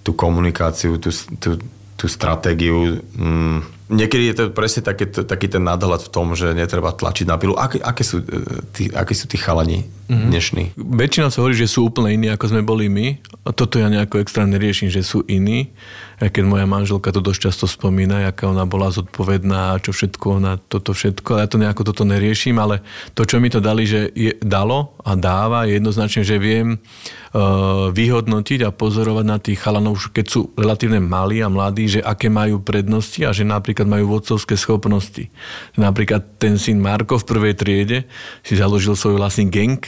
tú komunikáciu, tú, tú, tú stratégiu. Mm, niekedy je to presne taký, taký ten nadhľad v tom, že netreba tlačiť na pilu. Aké, aké, sú, e, tí, aké sú tí chalani mm-hmm. dnešní? Väčšina sa hovorí, že sú úplne iní, ako sme boli my. A toto ja nejako extra neriešim, že sú iní. Aj keď moja manželka to dosť často spomína, aká ona bola zodpovedná a čo všetko ona toto všetko. Ja to nejako toto neriešim, ale to, čo mi to dali, že je, dalo a dáva, je jednoznačne, že viem uh, vyhodnotiť a pozorovať na tých chalanov, keď sú relatívne malí a mladí, že aké majú prednosti a že napríklad majú vodcovské schopnosti. Napríklad ten syn Marko v prvej triede si založil svoj vlastný gang,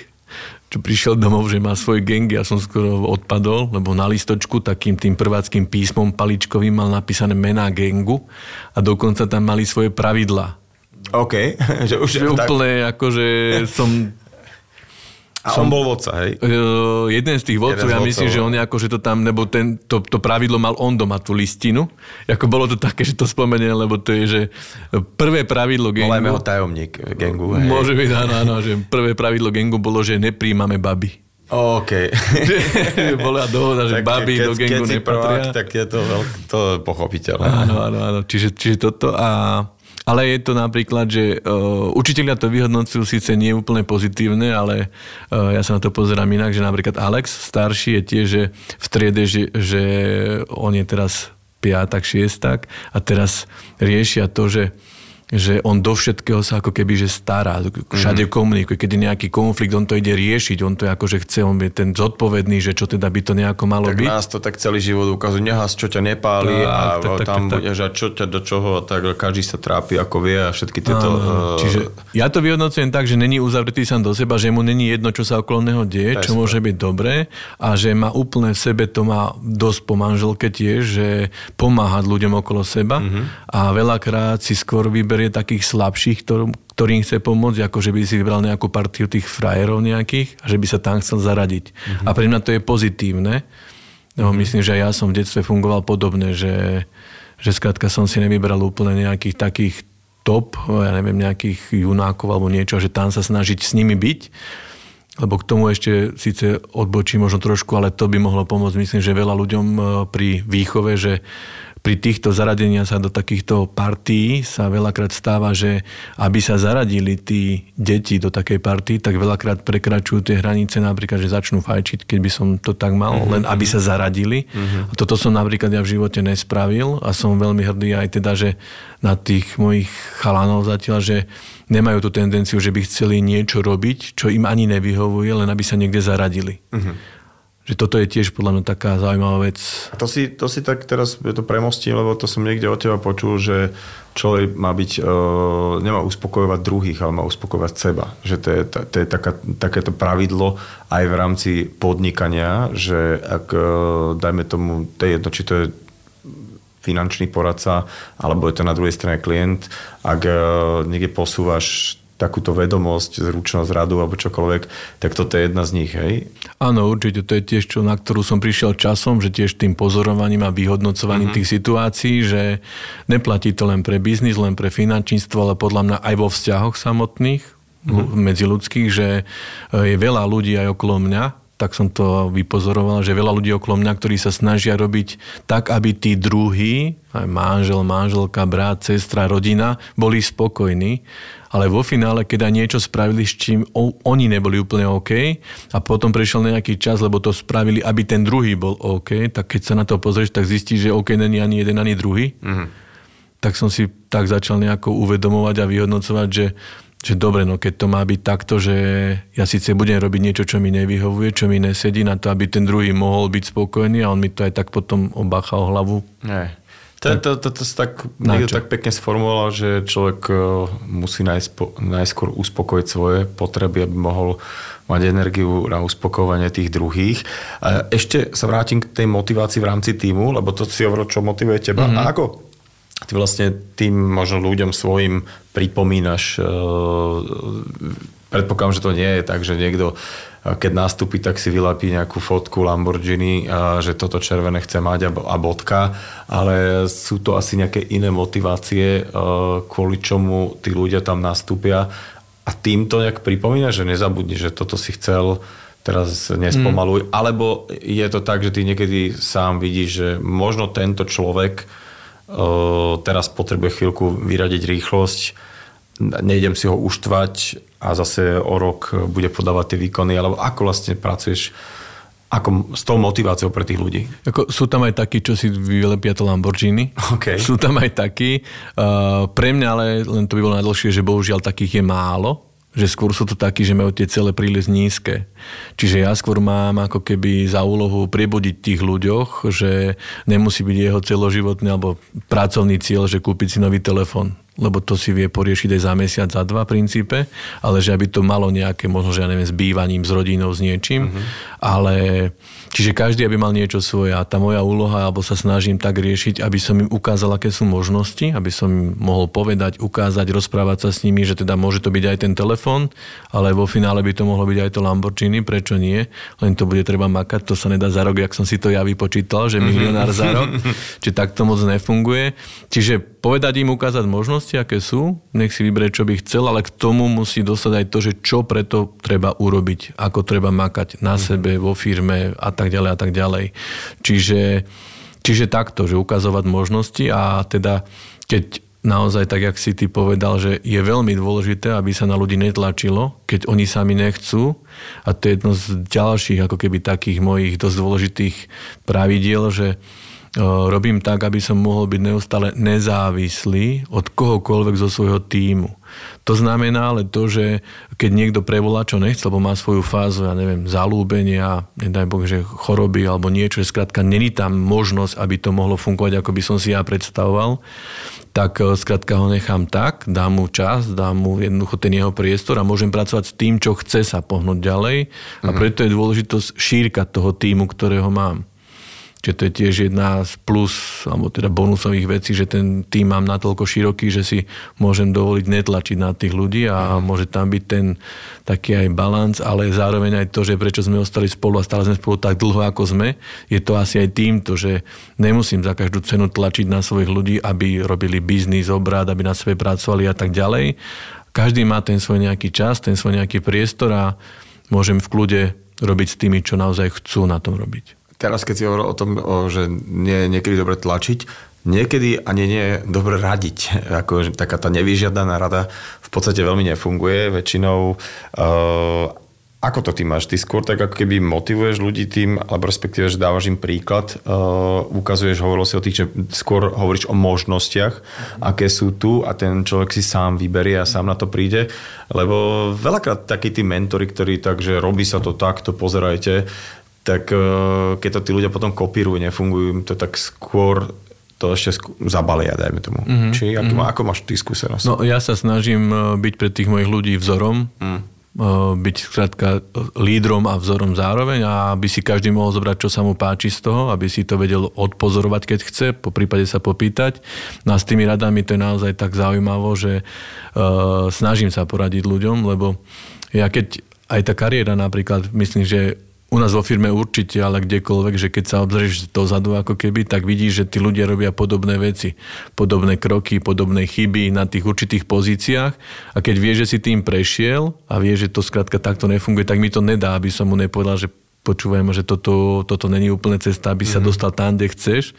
čo prišiel domov, že má svoj gang, ja som skoro odpadol, lebo na listočku takým tým prváckým písmom paličkovým mal napísané mená gangu a dokonca tam mali svoje pravidla. OK. že už že tak... úplne akože som a som, on bol vodca, hej? Uh, jeden z tých vodcov, ja myslím, že on je ako, že to tam, nebo ten, to, to pravidlo mal on doma, tú listinu. Ako bolo to také, že to spomeniem, lebo to je, že prvé pravidlo gengu... Volajme ho tajomník gengu, hej. Môže byť, áno, áno, že prvé pravidlo gengu bolo, že nepríjmame baby. OK. Bola dohoda, že baby keď, do gengu keď nepatria. Prvák, tak je to, veľk, to pochopiteľné. Áno, áno, áno. Čiže, čiže toto a ale je to napríklad, že uh, učiteľia to vyhodnocujú síce nie úplne pozitívne, ale uh, ja sa na to pozerám inak, že napríklad Alex, starší, je tiež že v triede, že, že on je teraz piatak, šiestak a teraz riešia to, že že on do všetkého sa ako keby že stará, všade mm. komunikuje, keď je nejaký konflikt, on to ide riešiť, on to ako že chce, on je ten zodpovedný, že čo teda by to nejako malo tak byť. nás to tak celý život ukazuje, nehas, čo ťa nepáli tak, a tak, tak, tam tak, budeš a čo ťa do čoho, tak každý sa trápi ako vie a všetky tieto... Áno, uh... Čiže ja to vyhodnocujem tak, že není uzavretý sám do seba, že mu není jedno, čo sa okolo neho deje, čo môže byť dobré a že má úplne v sebe, to má dosť po manželke tiež, že pomáhať ľuďom okolo seba mm-hmm. a veľakrát si skôr vyberie vyberie takých slabších, ktorým, ktorým chce pomôcť, ako že by si vybral nejakú partiu tých frajerov nejakých a že by sa tam chcel zaradiť. Mm-hmm. A pre mňa to je pozitívne. No, mm-hmm. Myslím, že ja som v detstve fungoval podobne, že, že skrátka som si nevybral úplne nejakých takých top, ja neviem, nejakých junákov alebo niečo, že tam sa snažiť s nimi byť lebo k tomu ešte síce odbočí možno trošku, ale to by mohlo pomôcť. Myslím, že veľa ľuďom e, pri výchove, že pri týchto zaradenia sa do takýchto partí sa veľakrát stáva, že aby sa zaradili tí deti do takej partii, tak veľakrát prekračujú tie hranice, napríklad, že začnú fajčiť, keď by som to tak mal, uh-huh, len aby sa zaradili. Uh-huh. A toto som napríklad ja v živote nespravil a som veľmi hrdý aj teda, že na tých mojich chalanov zatiaľ, že nemajú tú tendenciu, že by chceli niečo robiť, čo im ani nevyhovuje, len aby sa niekde zaradili. Uh-huh že toto je tiež podľa mňa taká zaujímavá vec. A to si, to si tak teraz to premostím, lebo to som niekde od teba počul, že človek má byť, uh, nemá uspokojovať druhých, ale má uspokojovať seba. Že to je, to je taká, takéto pravidlo aj v rámci podnikania, že ak, uh, dajme tomu, to je jedno, či to je finančný poradca, alebo je to na druhej strane klient, ak uh, niekde posúvaš takúto vedomosť, zručnosť, radu alebo čokoľvek, tak toto je jedna z nich, hej? Áno, určite, to je tiež, čo, na ktorú som prišiel časom, že tiež tým pozorovaním a vyhodnocovaním mm-hmm. tých situácií, že neplatí to len pre biznis, len pre finančníctvo, ale podľa mňa aj vo vzťahoch samotných, mm-hmm. medziludských, že e, je veľa ľudí aj okolo mňa, tak som to vypozoroval, že veľa ľudí okolo mňa, ktorí sa snažia robiť tak, aby tí druhí, aj manžel, manželka, brat, sestra, rodina, boli spokojní ale vo finále, keď aj niečo spravili, s čím oni neboli úplne OK a potom prešiel nejaký čas, lebo to spravili, aby ten druhý bol OK, tak keď sa na to pozrieš, tak zistíš, že OK není ani jeden, ani druhý. Mm-hmm. Tak som si tak začal nejako uvedomovať a vyhodnocovať, že že dobre, no keď to má byť takto, že ja síce budem robiť niečo, čo mi nevyhovuje, čo mi nesedí na to, aby ten druhý mohol byť spokojný a on mi to aj tak potom obácha o hlavu. Nie. To, to, to, to, to tak, niekto tak pekne sformuloval, že človek e, musí najspo, najskôr uspokojiť svoje potreby, aby mohol mať energiu na uspokojovanie tých druhých. Ešte sa vrátim k tej motivácii v rámci týmu, lebo to si hovoril, čo motivuje teba. Mm-hmm. A ako ty vlastne tým možno ľuďom svojim pripomínaš, e, predpokladám, že to nie je tak, že niekto keď nastúpi, tak si vylepí nejakú fotku Lamborghini, že toto červené chce mať a bodka, ale sú to asi nejaké iné motivácie, kvôli čomu tí ľudia tam nastúpia. A tým to nejak pripomína, že nezabudni, že toto si chcel, teraz nespomaluj, mm. alebo je to tak, že ty niekedy sám vidíš, že možno tento človek teraz potrebuje chvíľku vyradiť rýchlosť, nejdem si ho uštvať a zase o rok bude podávať tie výkony, alebo ako vlastne pracuješ ako s tou motiváciou pre tých ľudí? Ako, sú tam aj takí, čo si vylepia to Lamborghini. Okay. Sú tam aj takí. Uh, pre mňa ale len to by bolo najdlhšie, že bohužiaľ takých je málo že skôr sú to takí, že majú tie cele príliš nízke. Čiže ja skôr mám ako keby za úlohu priebodiť tých ľuďoch, že nemusí byť jeho celoživotný alebo pracovný cieľ, že kúpiť si nový telefon lebo to si vie poriešiť aj za mesiac, za dva princípe, ale že aby to malo nejaké, možno, že ja neviem, s bývaním, s rodinou, s niečím, uh-huh. ale Čiže každý aby mal niečo svoje a tá moja úloha, alebo sa snažím tak riešiť, aby som im ukázal, aké sú možnosti, aby som im mohol povedať, ukázať, rozprávať sa s nimi, že teda môže to byť aj ten telefón, ale vo finále by to mohlo byť aj to Lamborghini, prečo nie? Len to bude treba makať, to sa nedá za rok, jak som si to ja vypočítal, že milionár za rok, či tak to moc nefunguje. Čiže povedať im, ukázať možnosti, aké sú, nech si vyberie, čo by chcel, ale k tomu musí dostať aj to, že čo preto treba urobiť, ako treba makať na sebe, vo firme a tak tak ďalej a tak ďalej. Čiže, čiže takto, že ukazovať možnosti a teda keď naozaj, tak jak si ty povedal, že je veľmi dôležité, aby sa na ľudí netlačilo, keď oni sami nechcú. A to je jedno z ďalších, ako keby takých mojich dosť dôležitých pravidiel, že robím tak, aby som mohol byť neustále nezávislý od kohokoľvek zo svojho týmu. To znamená ale to, že keď niekto prevolá, čo nechce, lebo má svoju fázu, ja neviem, zalúbenia, nedaj Boh, že choroby alebo niečo, že skrátka není tam možnosť, aby to mohlo fungovať, ako by som si ja predstavoval, tak e, skrátka ho nechám tak, dám mu čas, dám mu jednoducho ten jeho priestor a môžem pracovať s tým, čo chce sa pohnúť ďalej. A mhm. preto je dôležitosť šírka toho týmu, ktorého mám. Čiže to je tiež jedna z plus, alebo teda bonusových vecí, že ten tým mám natoľko široký, že si môžem dovoliť netlačiť na tých ľudí a môže tam byť ten taký aj balans, ale zároveň aj to, že prečo sme ostali spolu a stále sme spolu tak dlho, ako sme, je to asi aj týmto, že nemusím za každú cenu tlačiť na svojich ľudí, aby robili biznis, obrad, aby na sebe pracovali a tak ďalej. Každý má ten svoj nejaký čas, ten svoj nejaký priestor a môžem v kľude robiť s tými, čo naozaj chcú na tom robiť. Teraz, keď si hovoril o tom, že nie je niekedy dobre tlačiť, niekedy ani nie je dobre radiť. Ako, taká tá nevyžiadaná rada v podstate veľmi nefunguje. Väčšinou uh, ako to ty máš? Ty skôr tak ako keby motivuješ ľudí tým, alebo respektíve, že dávaš im príklad, uh, ukazuješ, hovoril si o tých, že skôr hovoríš o možnostiach, aké sú tu a ten človek si sám vyberie a sám na to príde, lebo veľakrát takí tí mentori, ktorí tak, že robí sa to takto, pozerajte, tak uh, keď to tí ľudia potom kopírujú, nefungujú im to tak skôr to ešte zabalia, dajme tomu. Mm-hmm. Či ako, mm-hmm. ako máš ty skúsenosť? No ja sa snažím e, byť pre tých mojich ľudí vzorom. Mm byť skrátka lídrom a vzorom zároveň a aby si každý mohol zobrať, čo sa mu páči z toho, aby si to vedel odpozorovať, keď chce, po prípade sa popýtať. No a s tými radami to je naozaj tak zaujímavo, že uh, snažím sa poradiť ľuďom, lebo ja keď aj tá kariéra napríklad, myslím, že u nás vo firme určite, ale kdekoľvek, že keď sa obzrieš dozadu ako keby, tak vidíš, že tí ľudia robia podobné veci, podobné kroky, podobné chyby na tých určitých pozíciách. A keď vieš, že si tým prešiel a vieš, že to skrátka takto nefunguje, tak mi to nedá, aby som mu nepovedal, že počúvaj že toto, toto není úplne cesta, aby sa mm-hmm. dostal tam, kde chceš.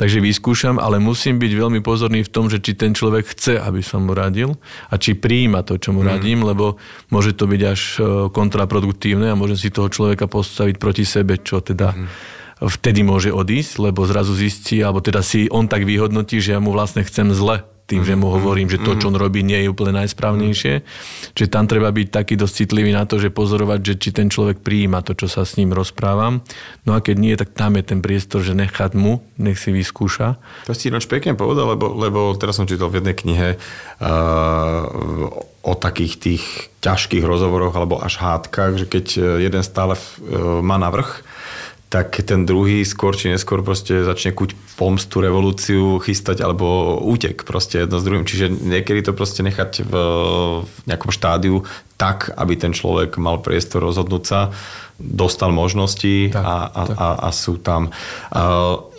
Takže vyskúšam, ale musím byť veľmi pozorný v tom, že či ten človek chce, aby som mu radil a či prijíma to, čo mu mm-hmm. radím, lebo môže to byť až e, kontraproduktívne a môžem si toho človeka postaviť proti sebe, čo teda mm-hmm. vtedy môže odísť, lebo zrazu zistí, alebo teda si on tak vyhodnotí, že ja mu vlastne chcem zle tým, že mu hovorím, že to, čo on robí, nie je úplne najsprávnejšie. Čiže tam treba byť taký dosť citlivý na to, že pozorovať, že či ten človek prijíma to, čo sa s ním rozprávam. No a keď nie, tak tam je ten priestor, že nechať mu, nech si vyskúša. To si ináč pekne povedal, lebo, lebo teraz som čítal v jednej knihe uh, o takých tých ťažkých rozhovoroch alebo až hádkach, že keď jeden stále uh, má navrh, tak ten druhý skôr či neskôr proste začne kuť pomstu, revolúciu chystať alebo útek proste jedno s druhým. Čiže niekedy to proste nechať v, v nejakom štádiu tak, aby ten človek mal priestor rozhodnúť sa, dostal možnosti tak, a, a, tak. A, a sú tam.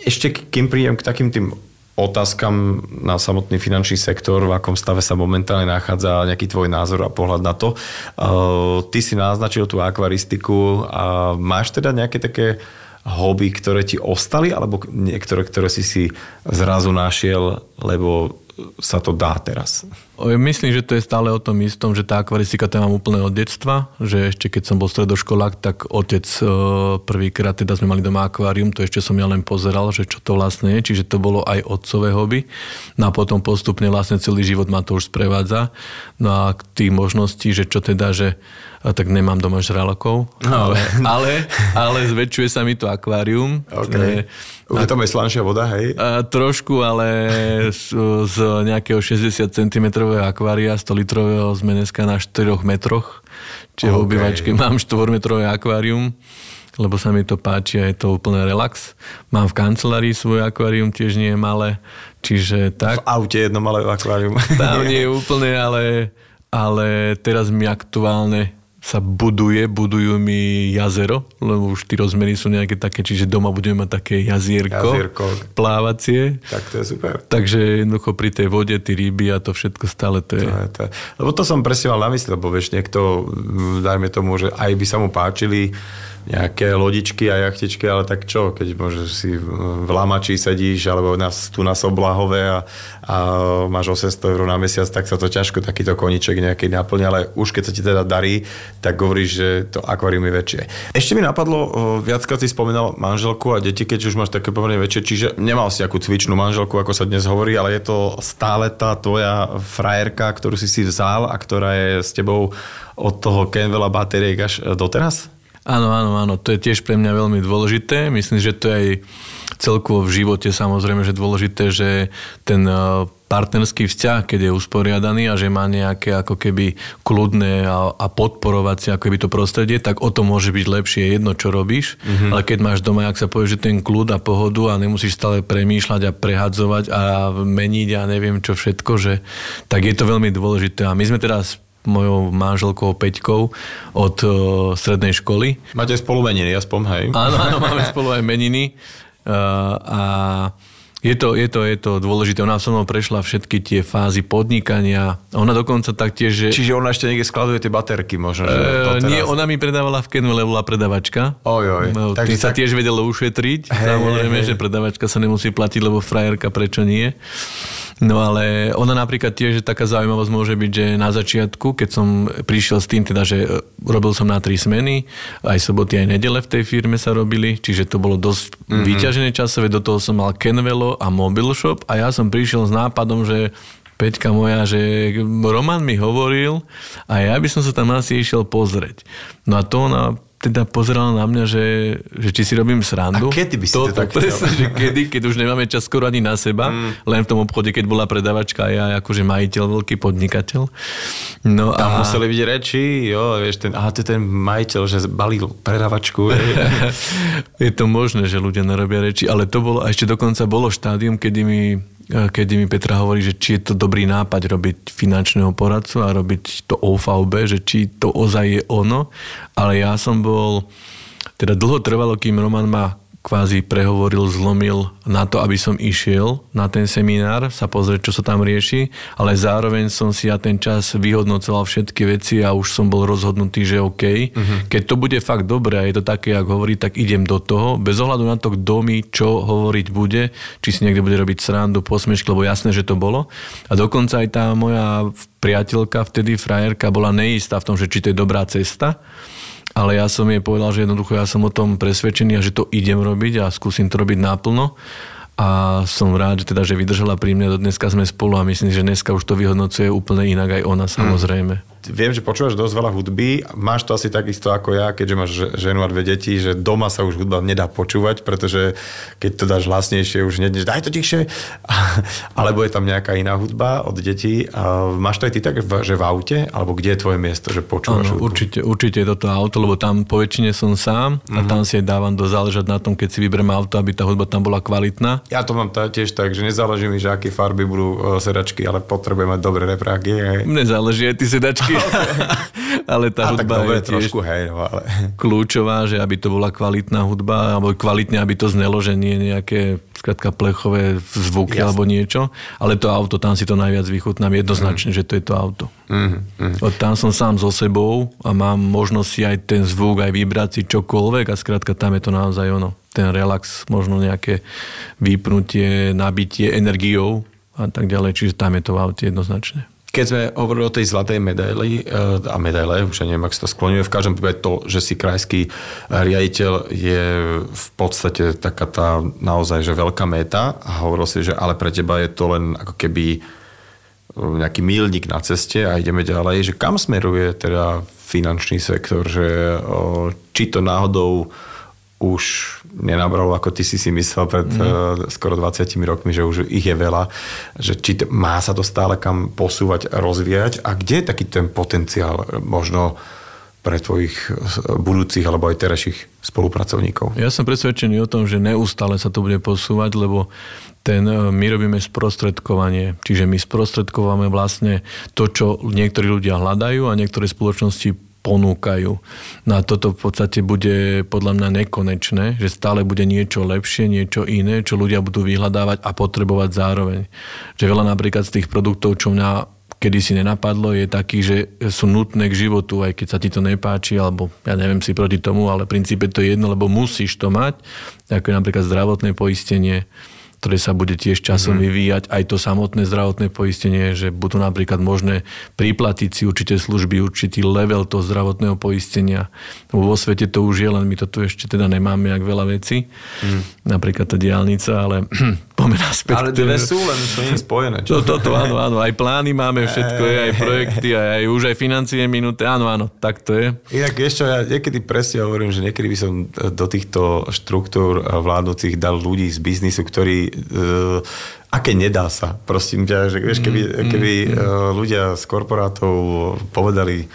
Ešte kým prídem k takým tým otázkam na samotný finančný sektor, v akom stave sa momentálne nachádza, nejaký tvoj názor a pohľad na to. Ty si naznačil tú akvaristiku a máš teda nejaké také hobby, ktoré ti ostali, alebo niektoré, ktoré si si zrazu našiel, lebo sa to dá teraz? Myslím, že to je stále o tom istom, že tá akvaristika tam mám úplne od detstva, že ešte keď som bol stredoškolák, tak otec prvýkrát teda sme mali doma akvárium, to ešte som ja len pozeral, že čo to vlastne je, čiže to bolo aj otcové hobby. No a potom postupne vlastne celý život ma to už sprevádza. No a tých možností, že čo teda, že a tak nemám doma žralokov, no. ale, ale, ale zväčšuje sa mi to akvárium. Okay. Už je tam aj slanšia voda, hej? A, trošku, ale z, z nejakého 60 cm akvária 100 litrového z Meneska na 4 metroch. Čiže okay. v obývačke mám 4 metrové akvárium lebo sa mi to páči a je to úplne relax. Mám v kancelárii svoj akvárium, tiež nie je malé, čiže tak. V aute jedno malé akvárium. Tam nie je úplne, ale, ale teraz mi aktuálne sa buduje, budujú mi jazero, lebo už tie rozmery sú nejaké také, čiže doma budeme mať také jazierko, jazierko. plávacie. Tak to je super. Takže jednoducho pri tej vode, tie ryby a to všetko stále to je. To je, to je. Lebo to som presne mal na mysli, lebo vieš, niekto, dajme tomu, že aj by sa mu páčili nejaké lodičky a jachtičky, ale tak čo, keď môžeš si v Lamači sedíš, alebo nás, tu na Soblahove a, a máš 800 eur na mesiac, tak sa to ťažko takýto koniček nejaký naplňa, ale už keď sa ti teda darí, tak hovoríš, že to akvárium je väčšie. Ešte mi napadlo, viackrát si spomínal manželku a deti, keď už máš také pomerne väčšie, čiže nemal si akú cvičnú manželku, ako sa dnes hovorí, ale je to stále tá tvoja frajerka, ktorú si si vzal a ktorá je s tebou od toho Kenvela batériek až doteraz? Áno, áno, áno, to je tiež pre mňa veľmi dôležité. Myslím, že to je aj celkovo v živote samozrejme, že dôležité, že ten eh, partnerský vzťah, keď je usporiadaný a že má nejaké ako keby kľudné a, a podporovacie ako keby to prostredie, tak o to môže byť lepšie jedno, čo robíš. Mm-hmm. Ale keď máš doma, ak sa povie, že ten kľud a pohodu a nemusíš stále premýšľať a prehadzovať a meniť a neviem čo všetko, že tak je to veľmi dôležité. A my sme teraz mojou manželkou Peťkou od uh, strednej školy. Máte spolu meniny, aspoň, hej? Áno, áno, máme spolu aj meniny. Uh, a je to, je, to, je to dôležité. Ona so mnou prešla všetky tie fázy podnikania. Ona dokonca taktiež... Že... Čiže ona ešte niekde skladuje tie baterky možno? Že to teraz... Nie, ona mi predávala v Kenville, bola predavačka. Oj, oj. No, tým sa tak... tiež vedelo ušetriť. Hey, Samozrejme, hey. že predavačka sa nemusí platiť, lebo frajerka prečo nie. No ale ona napríklad tiež taká zaujímavosť môže byť, že na začiatku, keď som prišiel s tým, teda, že e, robil som na tri smeny, aj soboty, aj nedele v tej firme sa robili, čiže to bolo dosť mm-hmm. vyťažené časové, do toho som mal Kenvelo a Mobile Shop a ja som prišiel s nápadom, že Peťka moja, že Roman mi hovoril a ja by som sa tam asi išiel pozrieť. No a to ona teda pozerala na mňa, že, že či si robím srandu. A kedy by si to, to tak presne, že kedy, keď už nemáme čas skoro ani na seba, mm. len v tom obchode, keď bola predavačka a ja akože majiteľ, veľký podnikateľ. No Tam a... museli byť reči, jo, vieš, ten, aha, to je ten majiteľ, že balil predavačku. je to možné, že ľudia narobia reči, ale to bolo, a ešte dokonca bolo štádium, kedy mi kedy mi Petra hovorí, že či je to dobrý nápad robiť finančného poradcu a robiť to OVB, že či to ozaj je ono. Ale ja som bol, teda dlho trvalo, kým Roman ma kvázi prehovoril, zlomil na to, aby som išiel na ten seminár, sa pozrieť, čo sa tam rieši, ale zároveň som si ja ten čas vyhodnocoval všetky veci a už som bol rozhodnutý, že OK. Uh-huh. Keď to bude fakt dobré a je to také, ako hovorí, tak idem do toho, bez ohľadu na to, kto mi čo hovoriť bude, či si niekto bude robiť srandu, posmešky, lebo jasné, že to bolo. A dokonca aj tá moja priateľka, vtedy frajerka, bola neistá v tom, že či to je dobrá cesta ale ja som jej povedal, že jednoducho ja som o tom presvedčený a že to idem robiť a skúsim to robiť naplno. A som rád, že teda, že vydržala pri mne, do dneska sme spolu a myslím, že dneska už to vyhodnocuje úplne inak aj ona samozrejme. Mm viem, že počúvaš dosť veľa hudby. Máš to asi takisto ako ja, keďže máš ženu a dve deti, že doma sa už hudba nedá počúvať, pretože keď to dáš hlasnejšie, už nedneš, daj to tichšie. Alebo je tam nejaká iná hudba od detí. A máš to aj ty tak, že v aute? Alebo kde je tvoje miesto, že počúvaš ano, určite, určite je toto auto, lebo tam po väčšine som sám a mm-hmm. tam si dávam do záležať na tom, keď si vyberiem auto, aby tá hudba tam bola kvalitná. Ja to mám tiež tak, že nezáleží mi, že aké farby budú sedačky, ale potrebujem mať dobré repráky. Mne záleží aj ty sedačky. ale tá a hudba tak je tiež trošku, hej, no, ale... kľúčová, že aby to bola kvalitná hudba, alebo kvalitne, aby to znelo, že nie nejaké skratka plechové zvuky Jasne. alebo niečo, ale to auto, tam si to najviac vychutnám jednoznačne, mm. že to je to auto. Mm, mm. Od tam som sám so sebou a mám možnosť si aj ten zvuk, aj vybrať si čokoľvek a skratka tam je to naozaj ono. Ten relax, možno nejaké vypnutie, nabitie energiou a tak ďalej, čiže tam je to v aute jednoznačne keď sme hovorili o tej zlatej medaili eh, a medaile, už neviem, ak sa to skloňuje, v každom prípade to, že si krajský riaditeľ je v podstate taká tá naozaj že veľká meta a hovoril si, že ale pre teba je to len ako keby eh, nejaký mílnik na ceste a ideme ďalej, že kam smeruje teda finančný sektor, že eh, či to náhodou už nenabralo, ako ty si si myslel pred mm. uh, skoro 20 rokmi, že už ich je veľa, že či t- má sa to stále kam posúvať, rozvíjať a kde je taký ten potenciál možno pre tvojich eh, budúcich alebo aj terajších spolupracovníkov? Ja som presvedčený o tom, že neustále sa to bude posúvať, lebo ten, eh, my robíme sprostredkovanie, čiže my sprostredkováme vlastne to, čo niektorí ľudia hľadajú a niektoré spoločnosti ponúkajú. No a toto v podstate bude podľa mňa nekonečné, že stále bude niečo lepšie, niečo iné, čo ľudia budú vyhľadávať a potrebovať zároveň. Že veľa napríklad z tých produktov, čo mňa kedy si nenapadlo, je taký, že sú nutné k životu, aj keď sa ti to nepáči, alebo ja neviem si proti tomu, ale v princípe to je jedno, lebo musíš to mať, ako je napríklad zdravotné poistenie, ktoré sa bude tiež časom mm. vyvíjať, aj to samotné zdravotné poistenie, že budú napríklad možné priplatiť si určité služby, určitý level toho zdravotného poistenia. Vo svete to už je, len my to tu ešte teda nemáme, jak veľa vecí. Mm. Napríklad tá diálnica, ale poďme naspäť. Ale dve sú, len sú nie spojené. Čo? To, toto, áno, áno, aj plány máme, všetko je, aj projekty, aj, aj už aj financie minuté, áno, áno, tak to je. Inak ešte ja niekedy presne hovorím, že niekedy by som do týchto štruktúr vládnúcich dal ľudí z biznisu, ktorí uh, aké nedá sa, prosím ťa, že vieš, keby, mm, keby mm, ľudia z korporátov povedali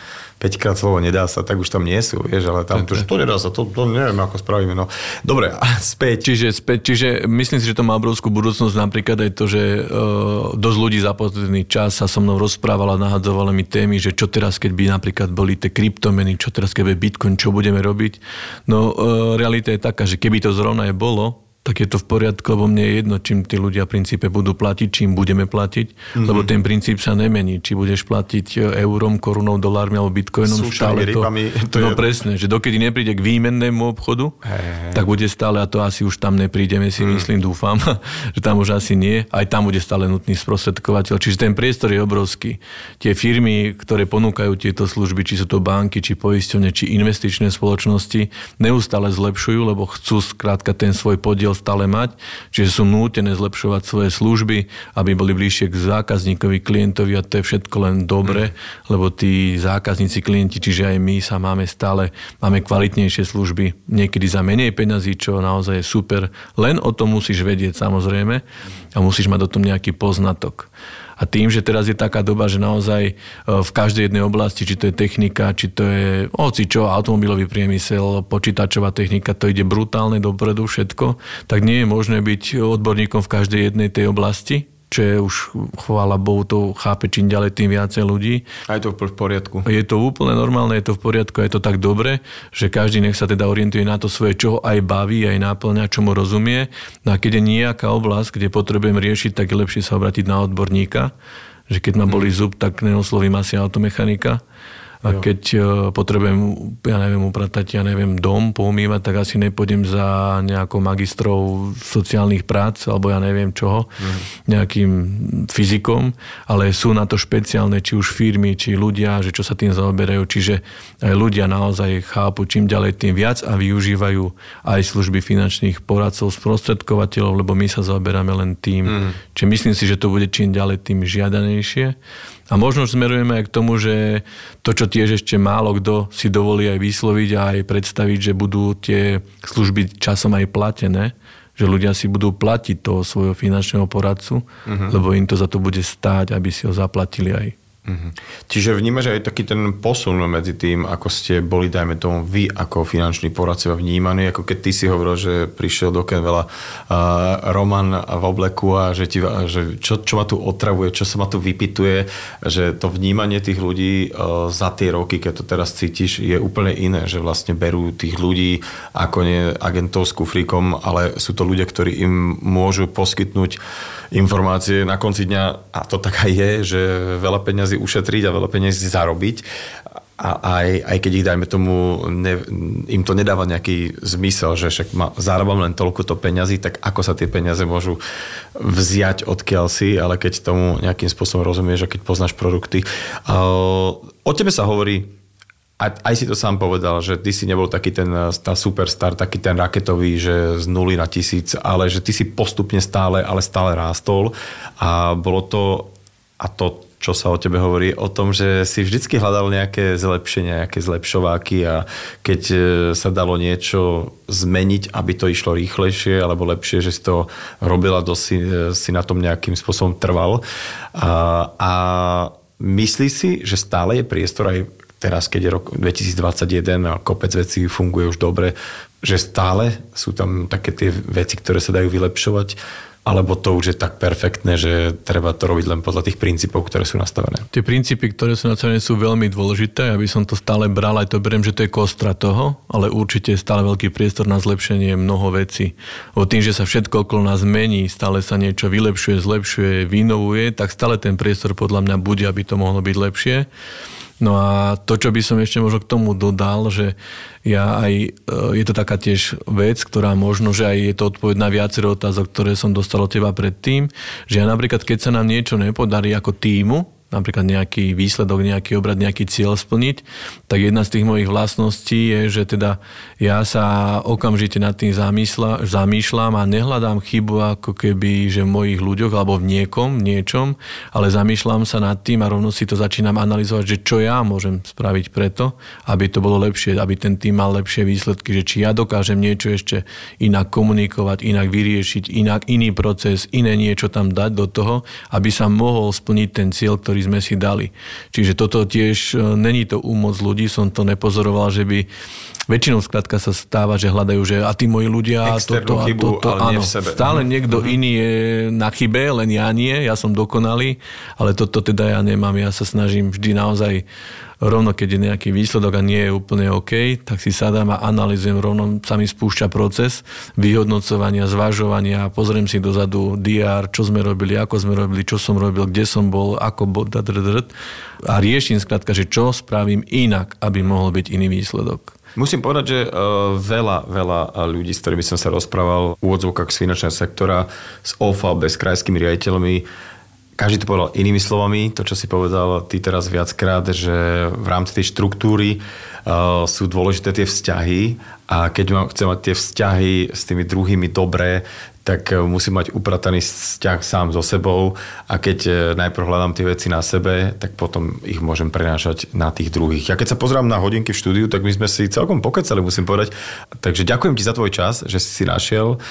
5 krát slovo nedá sa, tak už tam nie sú, vieš, ale tam to, to nedá sa, to, to neviem, ako spravíme. No. Dobre, a späť. Čiže, späť, čiže myslím si, že to má obrovskú budúcnosť napríklad aj to, že uh, dosť ľudí za posledný čas sa so mnou rozprávala, nahadzovala mi témy, že čo teraz, keď by napríklad boli tie kryptomeny, čo teraz, keď by Bitcoin, čo budeme robiť. No uh, realita je taká, že keby to zrovna je bolo, tak je to v poriadku, lebo mne je jedno, čím tí ľudia v princípe budú platiť, čím budeme platiť, mm-hmm. lebo ten princíp sa nemení. Či budeš platiť e, eurom, korunou, dolármi alebo bitcoinom, Súšami, stále to... Rybami, to no je... presne, že dokedy nepríde k výmennému obchodu, hey, tak bude stále, a to asi už tam neprídeme, si mm. myslím, dúfam, že tam už asi nie, aj tam bude stále nutný sprostredkovateľ. Čiže ten priestor je obrovský. Tie firmy, ktoré ponúkajú tieto služby, či sú to banky, či poisťovne, či investičné spoločnosti, neustále zlepšujú, lebo chcú skrátka ten svoj podiel cieľ stále mať, čiže sú nútené zlepšovať svoje služby, aby boli bližšie k zákazníkovi, klientovi a to je všetko len dobre, mm. lebo tí zákazníci, klienti, čiže aj my sa máme stále, máme kvalitnejšie služby, niekedy za menej peňazí, čo naozaj je super. Len o tom musíš vedieť samozrejme a musíš mať o tom nejaký poznatok. A tým, že teraz je taká doba, že naozaj e, v každej jednej oblasti, či to je technika, či to je hoci čo, automobilový priemysel, počítačová technika, to ide brutálne dopredu všetko, tak nie je možné byť odborníkom v každej jednej tej oblasti, čo je už, chvála Bohu, to chápe čím ďalej, tým viacej ľudí. A je to v poriadku. Je to úplne normálne, je to v poriadku, je to tak dobre, že každý nech sa teda orientuje na to svoje, čo aj baví, aj náplňa, čo mu rozumie. No a keď je nejaká oblasť, kde potrebujem riešiť, tak je lepšie sa obratiť na odborníka, že keď ma boli zub, tak neoslovím asi automechanika a keď uh, potrebujem, ja neviem, upratať, ja neviem, dom, poumývať, tak asi nepôjdem za nejakou magistrov sociálnych prác, alebo ja neviem čoho, mm. nejakým fyzikom, ale sú na to špeciálne, či už firmy, či ľudia, že čo sa tým zaoberajú. Čiže aj ľudia naozaj chápu čím ďalej tým viac a využívajú aj služby finančných poradcov, sprostredkovateľov, lebo my sa zaoberáme len tým. Mm. Čiže myslím si, že to bude čím ďalej tým žiadanejšie. A možno smerujeme aj k tomu, že to, čo tiež ešte málo kto si dovolí aj vysloviť a aj predstaviť, že budú tie služby časom aj platené, že ľudia si budú platiť toho svojho finančného poradcu, uh-huh. lebo im to za to bude stáť, aby si ho zaplatili aj. Mm-hmm. Čiže vnímaš aj taký ten posun medzi tým, ako ste boli, dajme tomu, vy ako finanční poradcovia vnímaní, ako keď ty si hovoril, že prišiel do Kenvela uh, Roman v obleku a že, ti, že čo, čo ma tu otravuje, čo sa ma tu vypituje, že to vnímanie tých ľudí uh, za tie roky, keď to teraz cítiš, je úplne iné, že vlastne berú tých ľudí ako nie agentovskú frikom, ale sú to ľudia, ktorí im môžu poskytnúť informácie na konci dňa, a to tak aj je, že veľa peňazí ušetriť a veľa peňazí zarobiť. A aj, aj keď ich, dajme tomu, ne, im to nedáva nejaký zmysel, že však ma, zarábam len toľko to peňazí, tak ako sa tie peniaze môžu vziať odkiaľ si, ale keď tomu nejakým spôsobom rozumieš a keď poznáš produkty. O tebe sa hovorí aj, aj si to sám povedal, že ty si nebol taký ten tá superstar, taký ten raketový, že z nuly na tisíc, ale že ty si postupne stále, ale stále rástol. A bolo to, a to, čo sa o tebe hovorí, o tom, že si vždycky hľadal nejaké zlepšenia, nejaké zlepšováky a keď e, sa dalo niečo zmeniť, aby to išlo rýchlejšie alebo lepšie, že si to robila, si, e, si na tom nejakým spôsobom trval. A, a myslíš si, že stále je priestor aj teraz, keď je rok 2021 a kopec vecí funguje už dobre, že stále sú tam také tie veci, ktoré sa dajú vylepšovať, alebo to už je tak perfektné, že treba to robiť len podľa tých princípov, ktoré sú nastavené. Tie princípy, ktoré sú nastavené, sú veľmi dôležité. Aby som to stále bral, aj to beriem, že to je kostra toho, ale určite je stále veľký priestor na zlepšenie mnoho vecí. O tým, že sa všetko okolo nás mení, stále sa niečo vylepšuje, zlepšuje, vynovuje, tak stále ten priestor podľa mňa bude, aby to mohlo byť lepšie. No a to, čo by som ešte možno k tomu dodal, že ja aj, e, je to taká tiež vec, ktorá možno, že aj je to odpoveď na viacero otázok, ktoré som dostal od teba predtým, že ja napríklad, keď sa nám niečo nepodarí ako týmu, napríklad nejaký výsledok, nejaký obrad, nejaký cieľ splniť, tak jedna z tých mojich vlastností je, že teda ja sa okamžite nad tým zamýšľa, zamýšľam a nehľadám chybu ako keby, že v mojich ľuďoch alebo v niekom, niečom, ale zamýšľam sa nad tým a rovno si to začínam analyzovať, že čo ja môžem spraviť preto, aby to bolo lepšie, aby ten tým mal lepšie výsledky, že či ja dokážem niečo ešte inak komunikovať, inak vyriešiť, inak iný proces, iné niečo tam dať do toho, aby sa mohol splniť ten cieľ, ktorý sme si dali. Čiže toto tiež e, není to úmoc ľudí, som to nepozoroval, že by väčšinou skrátka sa stáva, že hľadajú, že a tí moji ľudia Externú toto a chybu, toto, ale nie áno, v sebe. stále Mhm. niekto Mhm. iný je na chybe, len ja nie, ja som dokonalý, ale toto teda ja nemám, ja sa snažím vždy naozaj rovno, keď je nejaký výsledok a nie je úplne OK, tak si sadám a analizujem, rovno sa mi spúšťa proces vyhodnocovania, zvažovania, pozriem si dozadu DR, čo sme robili, ako sme robili, čo som robil, kde som bol, ako bol, a riešim skrátka, že čo spravím inak, aby mohol byť iný výsledok. Musím povedať, že uh, veľa, veľa ľudí, s ktorými som sa rozprával v úvodzovkách z finančného sektora, s OFAB, s krajskými riaditeľmi, každý to povedal inými slovami, to, čo si povedal ty teraz viackrát, že v rámci tej štruktúry uh, sú dôležité tie vzťahy a keď mám, chcem mať tie vzťahy s tými druhými dobré, tak uh, musím mať uprataný vzťah sám so sebou a keď uh, najprv hľadám tie veci na sebe, tak potom ich môžem prenášať na tých druhých. Ja keď sa pozerám na hodinky v štúdiu, tak my sme si celkom pokecali, musím povedať. Takže ďakujem ti za tvoj čas, že si si našiel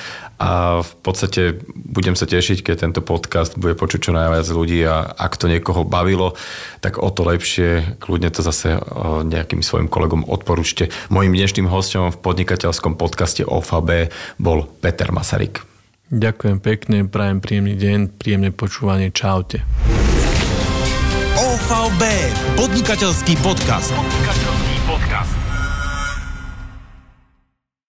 a v podstate budem sa tešiť, keď tento podcast bude počuť čo najviac ľudí a ak to niekoho bavilo, tak o to lepšie, kľudne to zase nejakým svojim kolegom odporúčte. Mojím dnešným hostom v podnikateľskom podcaste OFAB bol Peter Masaryk. Ďakujem pekne, prajem príjemný deň, príjemné počúvanie, čaute. OVB, podnikateľský podcast. Podnikateľský